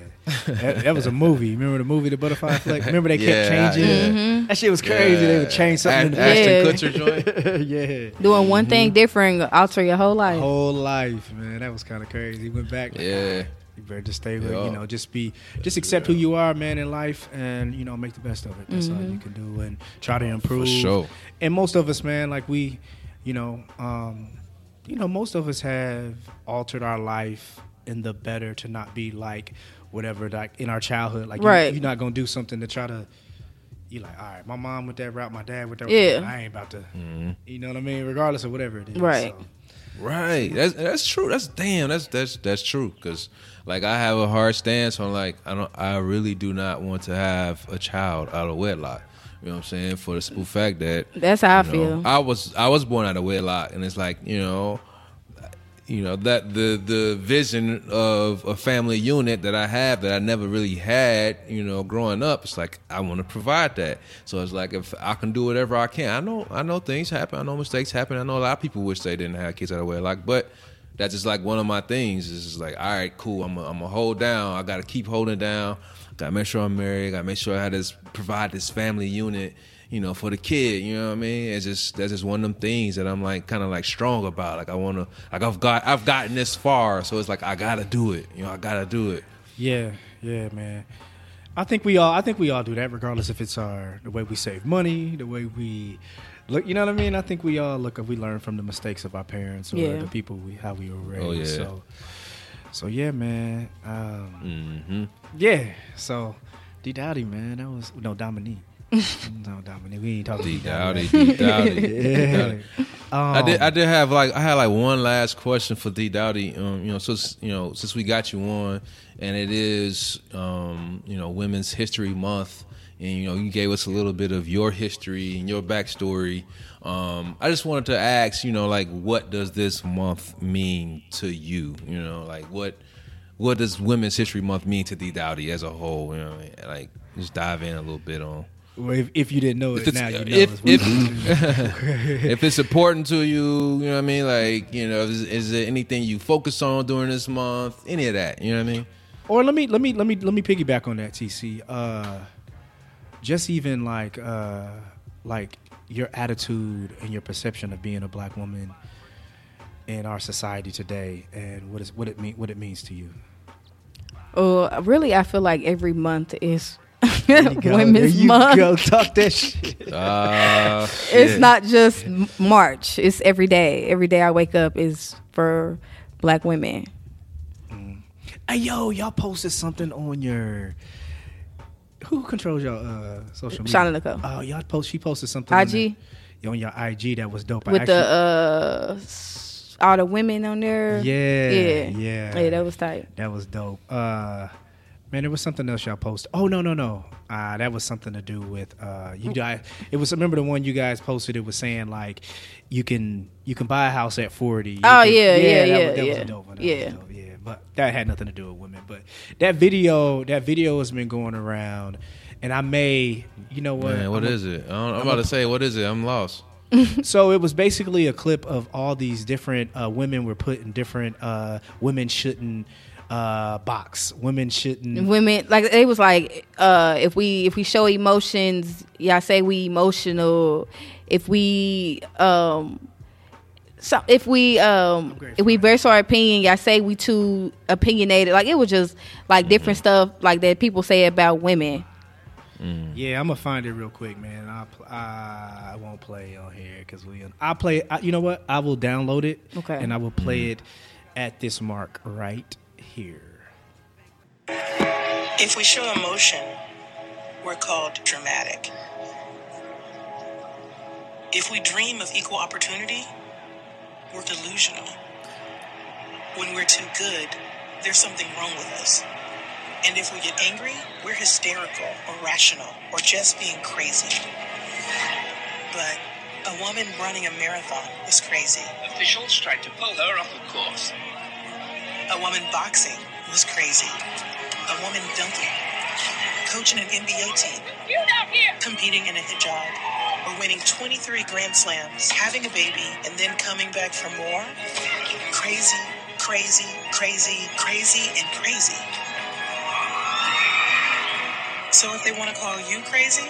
that, that was a movie. Remember the movie, The Butterfly Effect? Remember they kept Yeah, changing. yeah. That shit was crazy. They would change something. in the Ashton Yeah. Kutcher joint. yeah. Doing one thing different alter your whole life. Whole life, man. That was kind of crazy. He went back. like, Yeah. You better just stay with, Yeah. you know, just be, just accept who you are, man, in life, and you know, make the best of it. That's all you can do, and try to improve. sure. And most of us, man, like we, you know, um, you know, most of us have altered our life in the better to not be like whatever, like in our childhood. Like, Right. you, you're not gonna do something to try to. You're like, all right, my mom with that route, my dad with that. Yeah. route. I ain't about to. You know what I mean? Regardless of whatever it is. Right. So, Right. That's that's true. That's damn. That's that's that's true. Cause like I have a hard stance on like I don't. I really do not want to have a child out of wedlock. You know what I'm saying? For the simple fact that That's how I know, feel. I was I was born out of wedlock, and it's like you know, you know that the the vision of a family unit that I have that I never really had, you know, growing up. It's like I want to provide that. So it's like if I can do whatever I can. I know I know things happen. I know mistakes happen. I know a lot of people wish they didn't have kids out of wedlock, but. That's just like one of my things. It's just like, all right, cool. I'm to hold down. I got to keep holding down. Got to make sure I'm married. Got to make sure I had this provide this family unit you know, for the kid. You know what I mean? It's just that's just one of them things that I'm like kind of like strong about. Like I want to, like I've got, I've gotten this far, so it's like I gotta do it. You know, I gotta do it. Yeah, yeah, man. I think we all I think we all do that regardless if it's our the way we save money, the way we look you know what I mean? I think we all look if we learn from the mistakes of our parents or Yeah. the people we how we were raised. Oh, yeah. So so yeah, man. Um, Mm-hmm. yeah. So D Dowdy, man, that was no Dominique. no Dominique. We ain't talking D D Dowdy, Dowdy. D Dowdy. Um, I did. I did have like I had like one last question for D Dowdy. Um, you know, since you know since we got you on, and it is um, you know Women's History Month, and you know you gave us a little bit of your history and your backstory. Um, I just wanted to ask, you know, like what does this month mean to you? You know, like what what does Women's History Month mean to D Dowdy as a whole? You know, like just dive in a little bit on. Well, if, if you didn't know it, If it's, now you know. if, if, if it's important to you, you know what I mean? Like, you know, is, is there anything you focus on during this month? Any of that, you know what I mean? Or let me let me let me let me piggyback on that, TC. Uh, just even like uh, like your attitude and your perception of being a black woman in our society today, and what is what it mean what it means to you. Uh, really, I feel like every month is There you go. Women's there you Month. Go talk that shit. Uh, It's shit. not just M- March. It's every day. Every day I wake up is for black women. Hey yo, y'all posted something on your. Who controls your uh, social media? Shauna Nicole. Oh, y'all post. She posted something on IG on your IG that was dope. With the uh all the women on there. Yeah, yeah, yeah. Yeah, that was tight. That was dope. Uh, man, there was something else y'all posted. Oh no, no, no. Uh, that was something to do with uh, you guys. It was remember the one you guys posted. It was saying like you can you can buy a house at forty. You Oh, can- yeah, yeah, that yeah, was, that yeah. a dope one. That Yeah. was dope. yeah. But that had nothing to do with women. But that video, that video has been going around, and I may, you know what? Man, what I'm a- it? I don't, I'm about to say, what is it? I'm lost. so it was basically a clip of all these different uh, women were put in different uh, women shouldn't uh, box. Women shouldn't. Women like it was like uh if we if we show emotions, yeah, I say we emotional. If we um so if we um if we for voice our opinion, y'all say we too opinionated. Like it was just like different mm-hmm. stuff like that people say about women. Mm. Yeah, I'm gonna find it real quick, man. I pl- I won't play on here because we. I play. I, you know what? I will download it. Okay. And I will play mm. it at this mark right here. If we show emotion, we're called dramatic. If we dream of equal opportunity, we're delusional. When we're too good, there's something wrong with us. And if we get angry, we're hysterical or rational or just being crazy. But a woman running a marathon is crazy. Officials tried to pull her off the course. A woman boxing was crazy. A woman dunking. Coaching an NBA team. You not here. Competing in a hijab. Or winning 23 Grand Slams. Having a baby and then coming back for more. Crazy, crazy, crazy, crazy, and crazy. So if they want to call you crazy,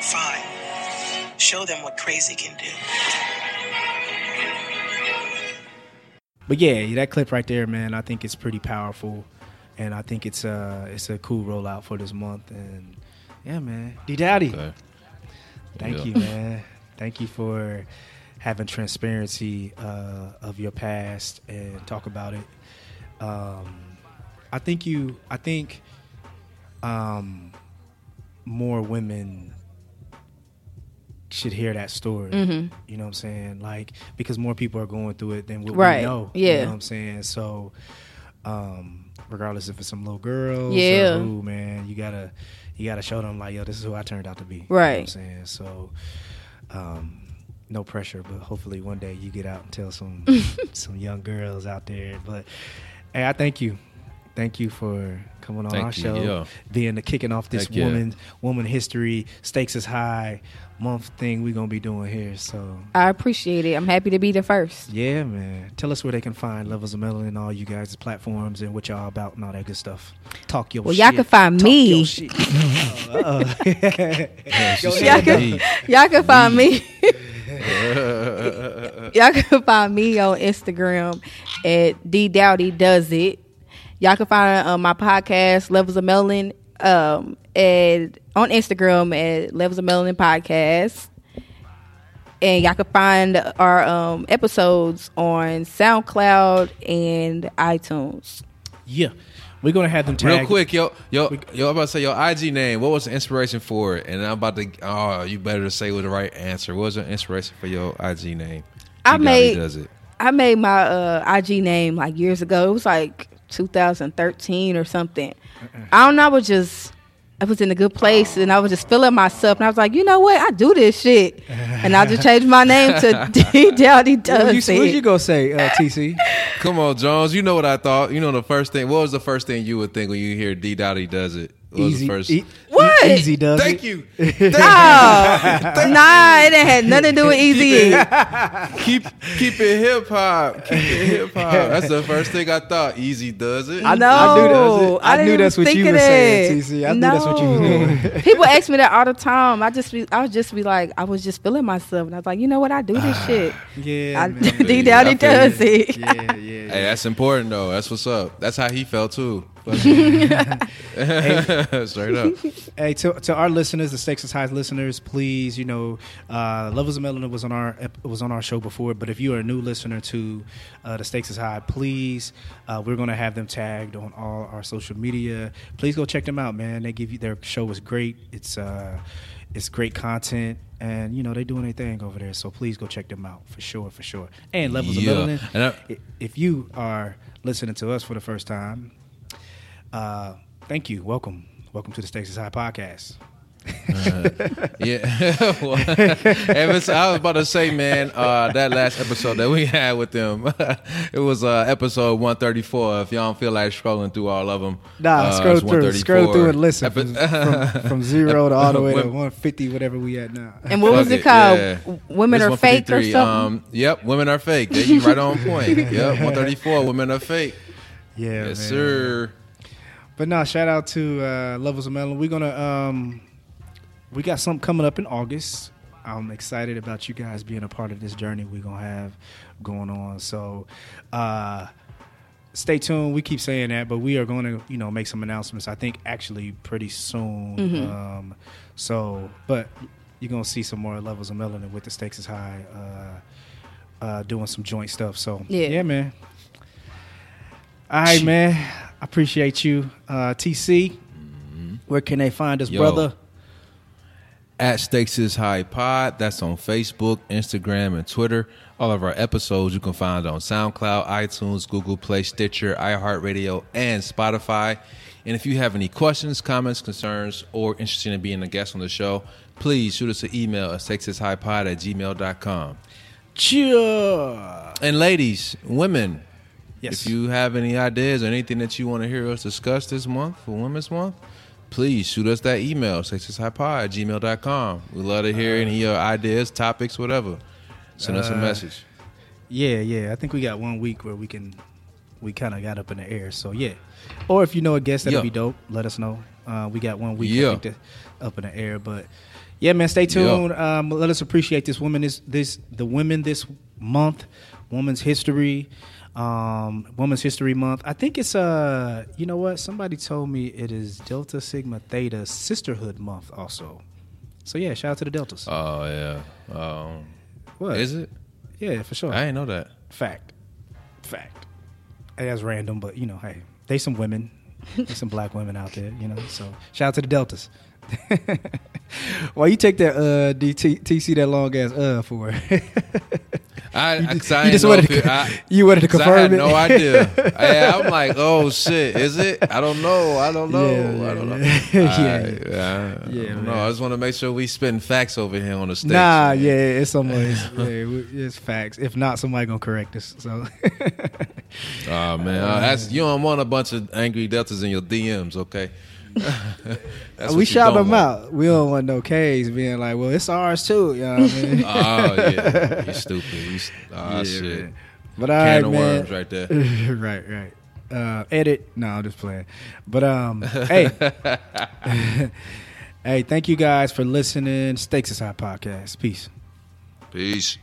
fine. Show them what crazy can do. But yeah, that clip right there, man, I think it's pretty powerful, and I think it's a it's a cool rollout for this month. And yeah, man, D Daddy. Okay. Thank Yeah. you, man. Thank you for having transparency uh, of your past and talk about it. Um, I think you, I think um, more women should hear that story. Mm-hmm. You know what I'm saying? Like because more people are going through it than what Right. we know. You Yeah. know what I'm saying? So um regardless if it's some little girls Yeah. or who, man, you gotta you gotta show them like, yo, this is who I turned out to be. You know what Right. I'm saying? So um no pressure, but hopefully one day you get out and tell some some young girls out there. But hey, I thank you. Thank you for coming on Thank our you, show, yeah. being the kicking off this Heck yeah. woman woman history stakes is high month thing we're gonna be doing here. So I appreciate it. I'm happy to be the first. yeah, man. Tell us where they can find levels of Melanin and all you guys' platforms, and what y'all about and all that good stuff. Talk your Well, shit. y'all can find Talk me. your shit. Uh-oh. Yeah, she Yo, said Y'all can, me. y'all can find me. y'all can find me on Instagram at D Dowdy Does It. Y'all can find uh, my podcast Levels of Melanin um, at, on Instagram at Levels of Melanin Podcast. And y'all can find our um, episodes on SoundCloud and iTunes. yeah, we're gonna have them tagged. Real quick, yo, yo, yo, I'm about to say your IG name. What was the inspiration for it? And I'm about to. Oh, you better say with the right answer. What was the inspiration for your IG name? I Dowdy made- does it. I made my uh, IG name like years ago. It was like 2013 or something. I don't know. I was just, I was in a good place and I was just feeling myself. And I was like, you know what? I do this shit. And I just changed my name to D Dowdy What Does you, what It. you gonna say, uh, TC? Come on, Jones. You know what I thought. You know the first thing. What was the first thing you would think when you hear D Dowdy does it? What was Easy, the first? e- What? easy does Thank it. you. Oh, nah, it ain't had nothing to do with Easy. keep keep it hip hop. Keep it hip hop. That's the first thing I thought. Easy does it. I, No, I knew, that, I I knew that's what you of were saying. TC. I knew that's what you was No. doing. People ask me that all the time. I just be, I would just be like, I was just feeling myself, and I was like, you know what? I do this ah, shit. yeah, I, man. D Dowdy I feel does you. it. yeah, yeah, yeah. Hey, that's important though. That's what's up. That's how he felt too. Straight up. Hey, to, to our listeners, the Stakes is High listeners, please, you know, uh, Levels of Melanin was on our was on our show before, but if you are a new listener to uh, the Stakes is High, please, uh, we're going to have them tagged on all our social media. Please go check them out, man. They give you their show is great. It's uh, it's great content, and you know they doing their thing over there. So please go check them out for sure, for sure. And Levels Yeah. of Melanin, And I- i- if you are listening to us for the first time, uh, thank you. Welcome. Welcome to the Stakes is High podcast. Yeah. well, I was about to say, man, uh, that last episode that we had with them, it was uh, episode 134. If y'all don't feel like scrolling through all of them, Nah, uh, scroll through, scroll through and listen Epi- from, from, from zero to all the way to 150, whatever we at now. And what was it called? yeah. Women This are fake or something? Um, yep, women are fake. There you right on point. Yep, 134, women are fake. yeah, yes, man. sir. But no, shout out to uh, Levels of Melanin. We're gonna um, we got something coming up in August. I'm excited about you guys being a part of this journey we're gonna have going on. So uh, stay tuned. We keep saying that, but we are going to you know make some announcements. I think actually pretty soon. Mm-hmm. Um, so, but you're gonna see some more levels of melanin with the stakes is high. Uh, uh, doing some joint stuff. So Yeah. yeah man. All right, man. I appreciate you, uh, TC. Where can they find us, Yo. brother? at Stakes is High Pod. That's on Facebook, Instagram, and Twitter. All of our episodes you can find on SoundCloud, iTunes, Google Play, Stitcher, iHeartRadio, and Spotify. And if you have any questions, comments, concerns, or interested in being a guest on the show, please shoot us an email at stakesishighpod at gmail.com. Cheer. And ladies, women, Yes. if you have any ideas or anything that you want to hear us discuss this month for Women's Month, please shoot us that email, stakesishighpod at gmail.com. We love to hear any of your ideas, topics, whatever. Send us a Uh, message. Yeah, yeah. I think we got one week where we can, we kind of got up in the air. So yeah. Or if you know a guest that'd Yeah. be dope, let us know. Uh, we got one week Yeah. up in the air, but yeah, man, stay tuned. Um, let us appreciate this woman this this the women this month, Women's History, um, Women's History Month. I think it's uh, you know what? Somebody told me it is Delta Sigma Theta Sisterhood Month also. So yeah, shout out to the Deltas. Oh, yeah. Um, what is it? Yeah, for sure. I didn't know that. Fact. Fact. Hey, that's random, but you know, hey, they some women. There's some black women out there, you know. So shout out to the Deltas. Why you take that uh DT, TC that long ass uh for? I, You I, just- I you just wanted to it- I- you wanted to 'cause I had it? no idea. yeah, I'm like, oh shit, is it? I don't know. I don't know. Yeah, I don't know. yeah, yeah, I Yeah, know. I just want to make sure we spitting facts over here on the stage. nah, yeah, it's somebody's. yeah, it's facts. If not, somebody gonna correct us. So Oh man, uh, that's you don't want a bunch of angry deltas in your DMs, okay? We shout them want. out. We don't want no K's being like, well, it's ours too. You know what I mean? Oh yeah, you stupid. You, s- oh Yeah, shit. man. But Can right, of man. worms right there. right, right. Uh, edit. No, I'm just playing. But um, hey, hey, thank you guys for listening. Stakes is High podcast. Peace. Peace.